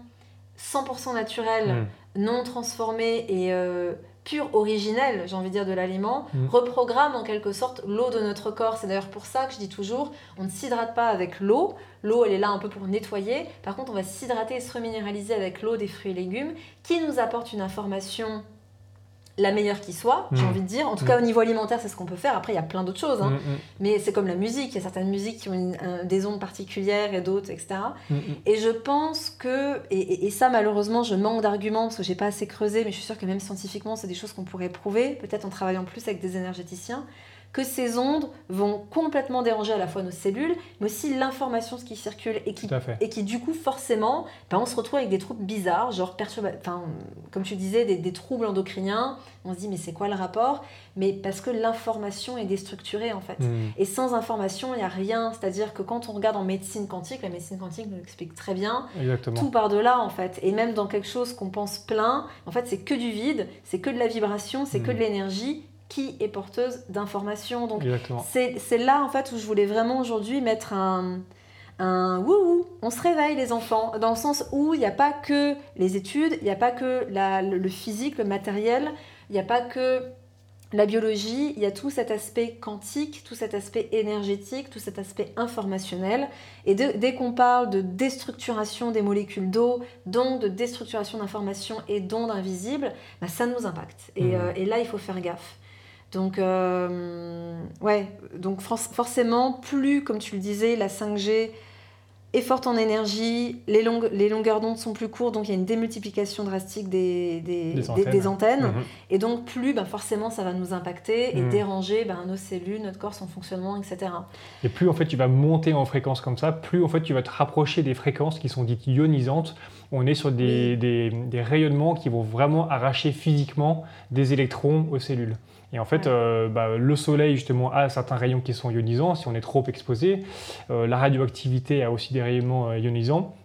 100% naturelle, mhm. non transformée et euh, pure, originelle, j'ai envie de dire, de l'aliment, mm. reprogramme en quelque sorte l'eau de notre corps. C'est d'ailleurs pour ça que je dis toujours, on ne s'hydrate pas avec l'eau. L'eau, elle est là un peu pour nettoyer. Par contre, on va s'hydrater et se reminéraliser avec l'eau des fruits et légumes qui nous apporte une information la meilleure qui soit, j'ai mm. envie de dire. En tout cas, mm. au niveau alimentaire, c'est ce qu'on peut faire. Après, il y a plein d'autres choses. Hein. Mm, Mais c'est comme la musique. Il y a certaines musiques qui ont des ondes particulières et d'autres, etc. Et je pense que, et, ça, malheureusement, je manque d'arguments parce que j'ai pas assez creusé, mais je suis sûre que même scientifiquement, c'est des choses qu'on pourrait prouver, peut-être en travaillant plus avec des énergéticiens. Que ces ondes vont complètement déranger à la fois nos cellules, mais aussi l'information qui circule et qui, et qui du coup forcément, ben, on se retrouve avec des troubles bizarres, genre enfin, comme tu disais, des, troubles endocriniens. On se dit mais c'est quoi le rapport? Mais parce que l'information est déstructurée en fait. Hmm. Et sans information, il n'y a rien. C'est-à-dire que quand on regarde en médecine quantique, la médecine quantique nous l'explique très bien, tout part de là en fait. Et même dans quelque chose qu'on pense plein, en fait c'est que du vide, c'est que de la vibration, c'est que hmm. de l'énergie qui est porteuse d'informations. Donc c'est là en fait où je voulais vraiment aujourd'hui mettre un, un wouhou, on se réveille les enfants, dans le sens où il n'y a pas que les études, il n'y a pas que la, le physique, le matériel, il n'y a pas que la biologie, il y a tout cet aspect quantique, tout cet aspect énergétique, tout cet aspect informationnel. Et dès qu'on parle de déstructuration des molécules d'eau, donc de déstructuration d'informations et d'ondes invisibles, bah, ça nous impacte. Et, mmh. euh, et là, il faut faire gaffe. Donc, euh, ouais, donc forcément, plus, comme tu le disais, la 5G est forte en énergie, les, longues, les longueurs d'onde sont plus courtes, donc il y a une démultiplication drastique des, des, antennes. Mhm. Et donc, plus, ben, forcément, ça va nous impacter et mhm. déranger ben, nos cellules, notre corps, son fonctionnement, etc. Et plus, en fait, tu vas monter en fréquence comme ça, plus, en fait, tu vas te rapprocher des fréquences qui sont dites ionisantes. On est sur des, des rayonnements qui vont vraiment arracher physiquement des électrons aux cellules. Et en fait, euh, bah, le soleil, justement, a certains rayons qui sont ionisants si on est trop exposé. Euh, la radioactivité a aussi des rayonnements euh, ionisants.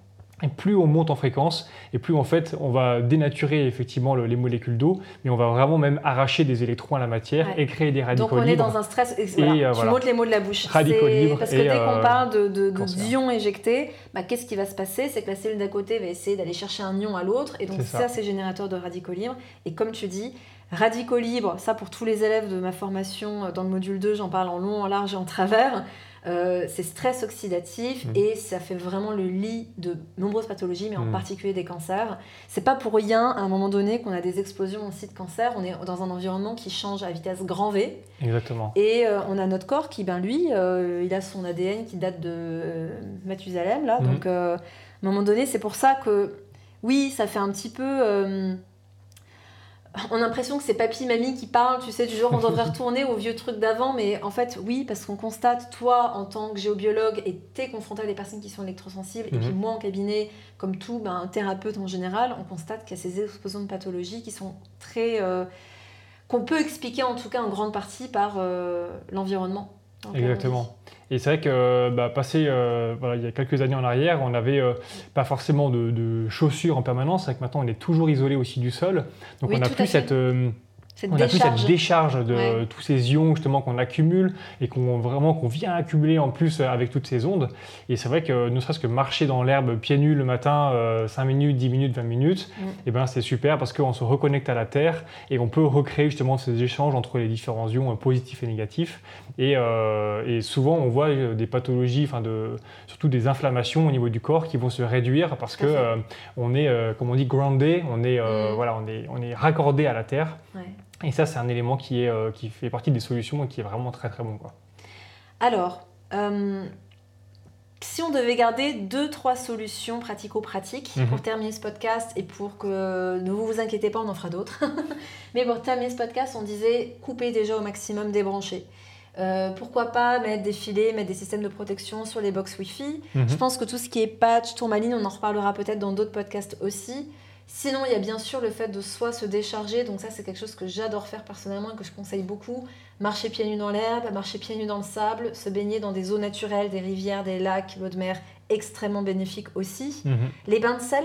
Et plus on monte en fréquence, et plus en fait on va dénaturer effectivement les molécules d'eau, mais on va vraiment même arracher des électrons à la matière et créer des radicaux libres. Donc on est dans un stress. Et, tu montes les mots de la bouche. Radicaux libres. Parce que dès qu'on parle de, d'ions éjectés, bah, qu'est-ce qui va se passer? C'est que la cellule d'à côté va essayer d'aller chercher un ion à l'autre, et donc ça, c'est générateur de radicaux libres. Et comme tu dis, radicaux libres, ça pour tous les élèves de ma formation euh, dans le module 2, j'en parle en long, en large et en travers. Euh, c'est stress oxydatif mmh. et ça fait vraiment le lit de nombreuses pathologies, mais en mmh. particulier des cancers. C'est pas pour rien à un moment donné qu'on a des explosions aussi de cancer. On est dans un environnement qui change à vitesse grand V. Exactement. Et euh, on a notre corps qui, ben lui, il a son ADN qui date de Mathusalem là. Mmh. Donc à un moment donné, c'est pour ça que oui, ça fait un petit peu on a l'impression que c'est papy, mamie qui parlent, tu sais, du genre on devrait retourner aux vieux trucs d'avant, mais en fait, oui, parce qu'on constate, toi, en tant que géobiologue, et t'es confronté à des personnes qui sont électrosensibles, et puis mhm. moi, en cabinet, comme tout, ben, un thérapeute en général, on constate qu'il y a ces explosions de pathologies qui sont très. Euh, qu'on peut expliquer en tout cas en grande partie par euh, l'environnement. Exactement. Et c'est vrai que bah, passé euh, il y a quelques années en arrière, on n'avait euh, pas forcément de, chaussures en permanence. C'est que maintenant, on est toujours isolé aussi du sol. Donc on n'a plus cette, euh, on a plus cette décharge de tous ces ions justement qu'on accumule et qu'on vraiment qu'on vient accumuler en plus avec toutes ces ondes. Et c'est vrai que ne serait-ce que marcher dans l'herbe pieds nus le matin, 5 minutes, 10 minutes, 20 minutes, mm. et eh ben c'est super parce qu'on se reconnecte à la Terre et on peut recréer justement ces échanges entre les différents ions positifs et négatifs. Et, euh, et souvent on voit des pathologies, enfin de, surtout des inflammations au niveau du corps qui vont se réduire parce que euh, on est, euh, comme on dit, groundé, on est, mm. voilà, on est, on est raccordé à la Terre. Et ça, c'est un élément qui, est, euh, qui fait partie des solutions et qui est vraiment très très bon. Quoi. Alors, euh, si on devait garder deux, trois solutions pratico-pratiques mhm. pour terminer ce podcast et pour que ne vous, vous inquiétez pas, on en fera d'autres. Mais pour terminer ce podcast, on disait couper déjà au maximum, débrancher. Euh, pourquoi pas mettre des filets, mettre des systèmes de protection sur les box Wi-Fi. Mhm. Je pense que tout ce qui est patch, tourmaline, on en reparlera peut-être dans d'autres podcasts aussi. Sinon, il y a bien sûr le fait de soi se décharger. Donc ça, c'est quelque chose que j'adore faire personnellement et que je conseille beaucoup. Marcher pieds nus dans l'herbe, marcher pieds nus dans le sable, se baigner dans des eaux naturelles, des rivières, des lacs, l'eau de mer, extrêmement bénéfique aussi. Mhm. Les bains de sel,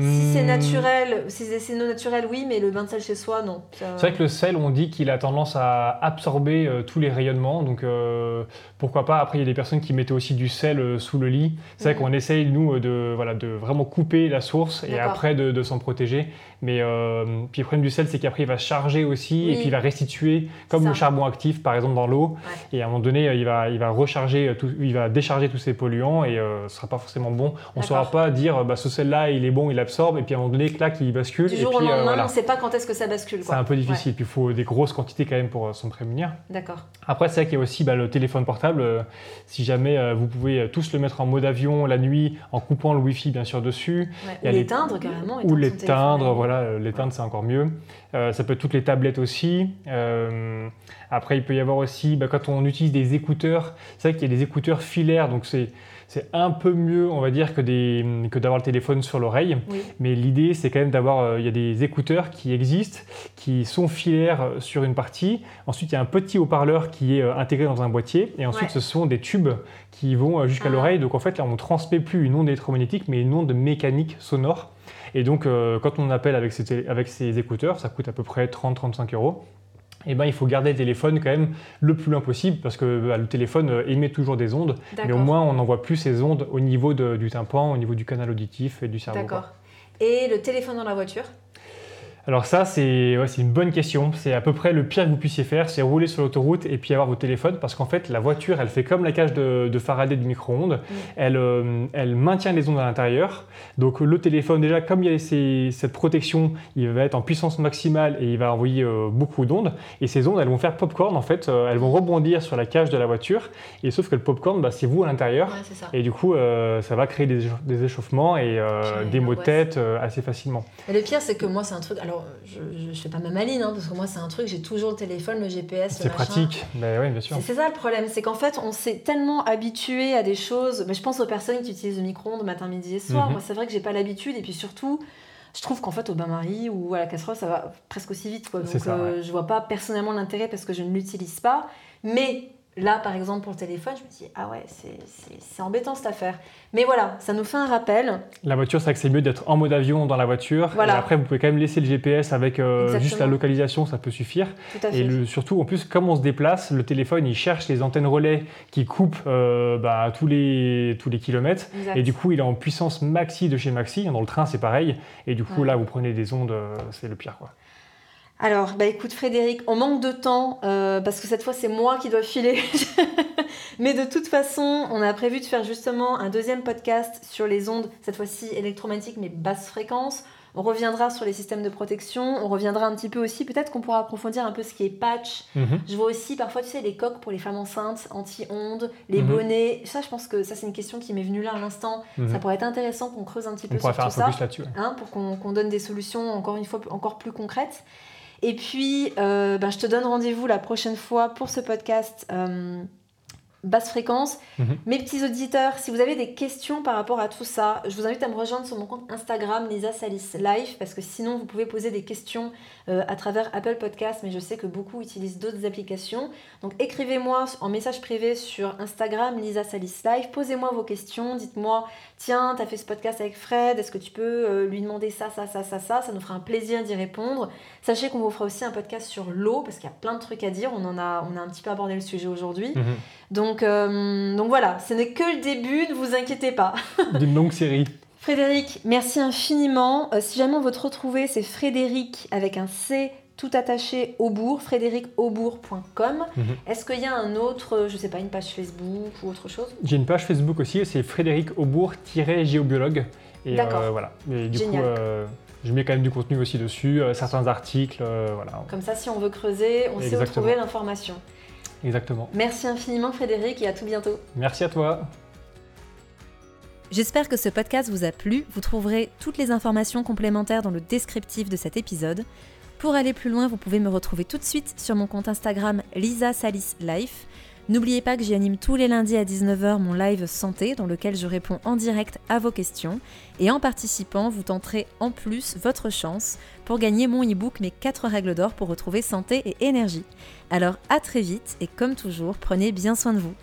si c'est hmm. naturel, si c'est naturel, oui, mais le bain de sel chez soi, non. C'est vrai que le sel, on dit qu'il a tendance à absorber euh, tous les rayonnements, donc euh, pourquoi pas. Après, il y a des personnes qui mettaient aussi du sel euh, sous le lit. C'est vrai mhm. qu'on essaye, nous, de, voilà, de vraiment couper la source et après de, s'en protéger. Mais puis le problème du sel, c'est qu'après, il va charger aussi et puis il va restituer, comme le charbon actif, par exemple, dans l'eau. Et à un moment donné, il va, il va recharger, tout, il va décharger tous ces polluants et ce ne sera pas forcément bon. On ne saura pas dire, bah, ce sel-là, il est bon, il absorbe, et puis à un moment donné, clac, il bascule. Du jour et puis, au lendemain, on ne sait pas quand est-ce que ça bascule. C'est un peu difficile, puis il faut des grosses quantités quand même pour s'en prémunir. D'accord. Après, c'est vrai qu'il y a aussi bah, le téléphone portable. Euh, si jamais euh, vous pouvez euh, tous le mettre en mode avion la nuit en coupant le Wi-Fi bien sûr dessus. ou l'éteindre carrément. Ou l'éteindre, voilà voilà, l'éteindre c'est encore mieux. ça peut être toutes les tablettes aussi. après, il peut y avoir aussi, bah, quand on utilise des écouteurs, c'est vrai qu'il y a des écouteurs filaires, donc c'est c'est un peu mieux, on va dire, que, que d'avoir le téléphone sur l'oreille. Mais l'idée, c'est quand même d'avoir, euh, il y a des écouteurs qui existent, qui sont filaires euh, sur une partie. Ensuite, il y a un petit haut-parleur qui est euh, intégré dans un boîtier. Et ensuite, ce sont des tubes qui vont jusqu'à ah. l'oreille. Donc en fait, là, on ne transmet plus une onde électromagnétique, mais une onde mécanique sonore. Et donc, quand on appelle avec ces écouteurs, ça coûte à peu près 30-35 euros eh ben, il faut garder le téléphone quand même le plus loin possible parce que bah, le téléphone euh, émet toujours des ondes, mais au moins on n'envoie plus ces ondes au niveau du tympan, au niveau du canal auditif et du cerveau. D'accord. Et le téléphone dans la voiture? Alors ça, c'est une bonne question. C'est à peu près le pire que vous puissiez faire, c'est rouler sur l'autoroute et puis avoir votre téléphone, parce qu'en fait, la voiture, elle fait comme la cage de, Faraday du micro-ondes. Mm. Elle, euh, elle maintient les ondes à l'intérieur. Donc le téléphone, déjà, comme il y a cette protection, il va être en puissance maximale et il va envoyer euh, beaucoup d'ondes. Et ces ondes, elles vont faire popcorn, en fait. Euh, elles vont rebondir sur la cage de la voiture. Et sauf que le popcorn, bah, c'est vous à l'intérieur. et du coup, ça va créer des, échauffements et des maux de tête assez facilement. Et le pire, c'est que moi, c'est un truc... Alors, je, ne fais pas ma maline, hein, parce que moi, c'est un truc, j'ai toujours le téléphone, le GPS. C'est pratique, mais oui, bien sûr. C'est ça le problème, c'est qu'en fait, on s'est tellement habitué à des choses. Mais je pense aux personnes qui utilisent le micro-ondes matin, midi et soir. Mhm. Moi, c'est vrai que j'ai pas l'habitude, et puis surtout, je trouve qu'en fait, au bain-marie ou à la casserole, ça va presque aussi vite. Quoi. Donc, ça, euh, je vois pas personnellement l'intérêt parce que je ne l'utilise pas. Mais Là, par exemple, pour le téléphone, je me dis, ah ouais, c'est embêtant cette affaire. Mais voilà, ça nous fait un rappel. La voiture, c'est vrai que c'est mieux d'être en mode avion dans la voiture. Voilà. Et après, vous pouvez quand même laisser le GPS avec euh, juste la localisation, ça peut suffire. Tout à fait. Et surtout, en plus, comme on se déplace, le téléphone, il cherche les antennes relais qui coupent euh, bah, tous, les, tous les kilomètres. Et du coup, il est en puissance maxi de chez maxi. Dans le train, c'est pareil. Et du coup, là, vous prenez des ondes, euh, c'est le pire. Quoi. Alors, bah écoute Frédéric, on manque de temps euh, parce que cette fois c'est moi qui dois filer. Mais de toute façon, on a prévu de faire justement un deuxième podcast sur les ondes, cette fois-ci électromagnétiques mais basse fréquence. On reviendra sur les systèmes de protection, on reviendra un petit peu aussi, peut-être qu'on pourra approfondir un peu ce qui est patch. Mhm. Je vois aussi parfois, tu sais, les coques pour les femmes enceintes, anti-ondes, les mhm. bonnets. Ça, je pense que ça, c'est une question qui m'est venue là à l'instant. Mhm. Ça pourrait être intéressant qu'on creuse un petit peu sur tout ça. Hein, pour qu'on donne des solutions encore une fois encore plus concrètes. Et puis, euh, ben, je te donne rendez-vous la prochaine fois pour ce podcast. Euh, basse fréquence. Mhm. Mes petits auditeurs, si vous avez des questions par rapport à tout ça, je vous invite à me rejoindre sur mon compte Instagram Lisa Salis Life parce que sinon vous pouvez poser des questions euh, à travers Apple Podcast, mais je sais que beaucoup utilisent d'autres applications. Donc écrivez-moi en message privé sur Instagram Lisa Salis Life, posez-moi vos questions, dites-moi tiens, tu as fait ce podcast avec Fred, est-ce que tu peux euh, lui demander ça, ça, ça, ça, ça, ça nous fera un plaisir d'y répondre. Sachez qu'on vous fera aussi un podcast sur l'eau parce qu'il y a plein de trucs à dire, on en a on a un petit peu abordé le sujet aujourd'hui. Mhm. Donc, euh, donc voilà, ce n'est que le début, ne vous inquiétez pas. D'une longue série. Frédéric, merci infiniment. Euh, si jamais on veut te retrouver, c'est Frédéric avec un C tout attaché au bourg, frédéricaubourg.com. Mhm. Est-ce qu'il y a un autre, je sais pas, une page Facebook ou autre chose? J'ai une page Facebook aussi, c'est Frédéric Aubourg-géobiologue. D'accord. Euh, voilà. Et du coup, je mets quand même du contenu aussi dessus, certains articles, voilà. Comme ça, si on veut creuser, on sait où trouver l'information. Exactement. Merci infiniment Frédéric et à tout bientôt. Merci à toi. J'espère que ce podcast vous a plu. Vous trouverez toutes les informations complémentaires dans le descriptif de cet épisode. Pour aller plus loin, vous pouvez me retrouver tout de suite sur mon compte Instagram Lisa Salis Life. N'oubliez pas que j'y anime tous les lundis à 19h mon live santé dans lequel je réponds en direct à vos questions. Et en participant, vous tenterez en plus votre chance pour gagner mon e-book Mes 4 règles d'or pour retrouver santé et énergie. Alors à très vite et comme toujours, prenez bien soin de vous.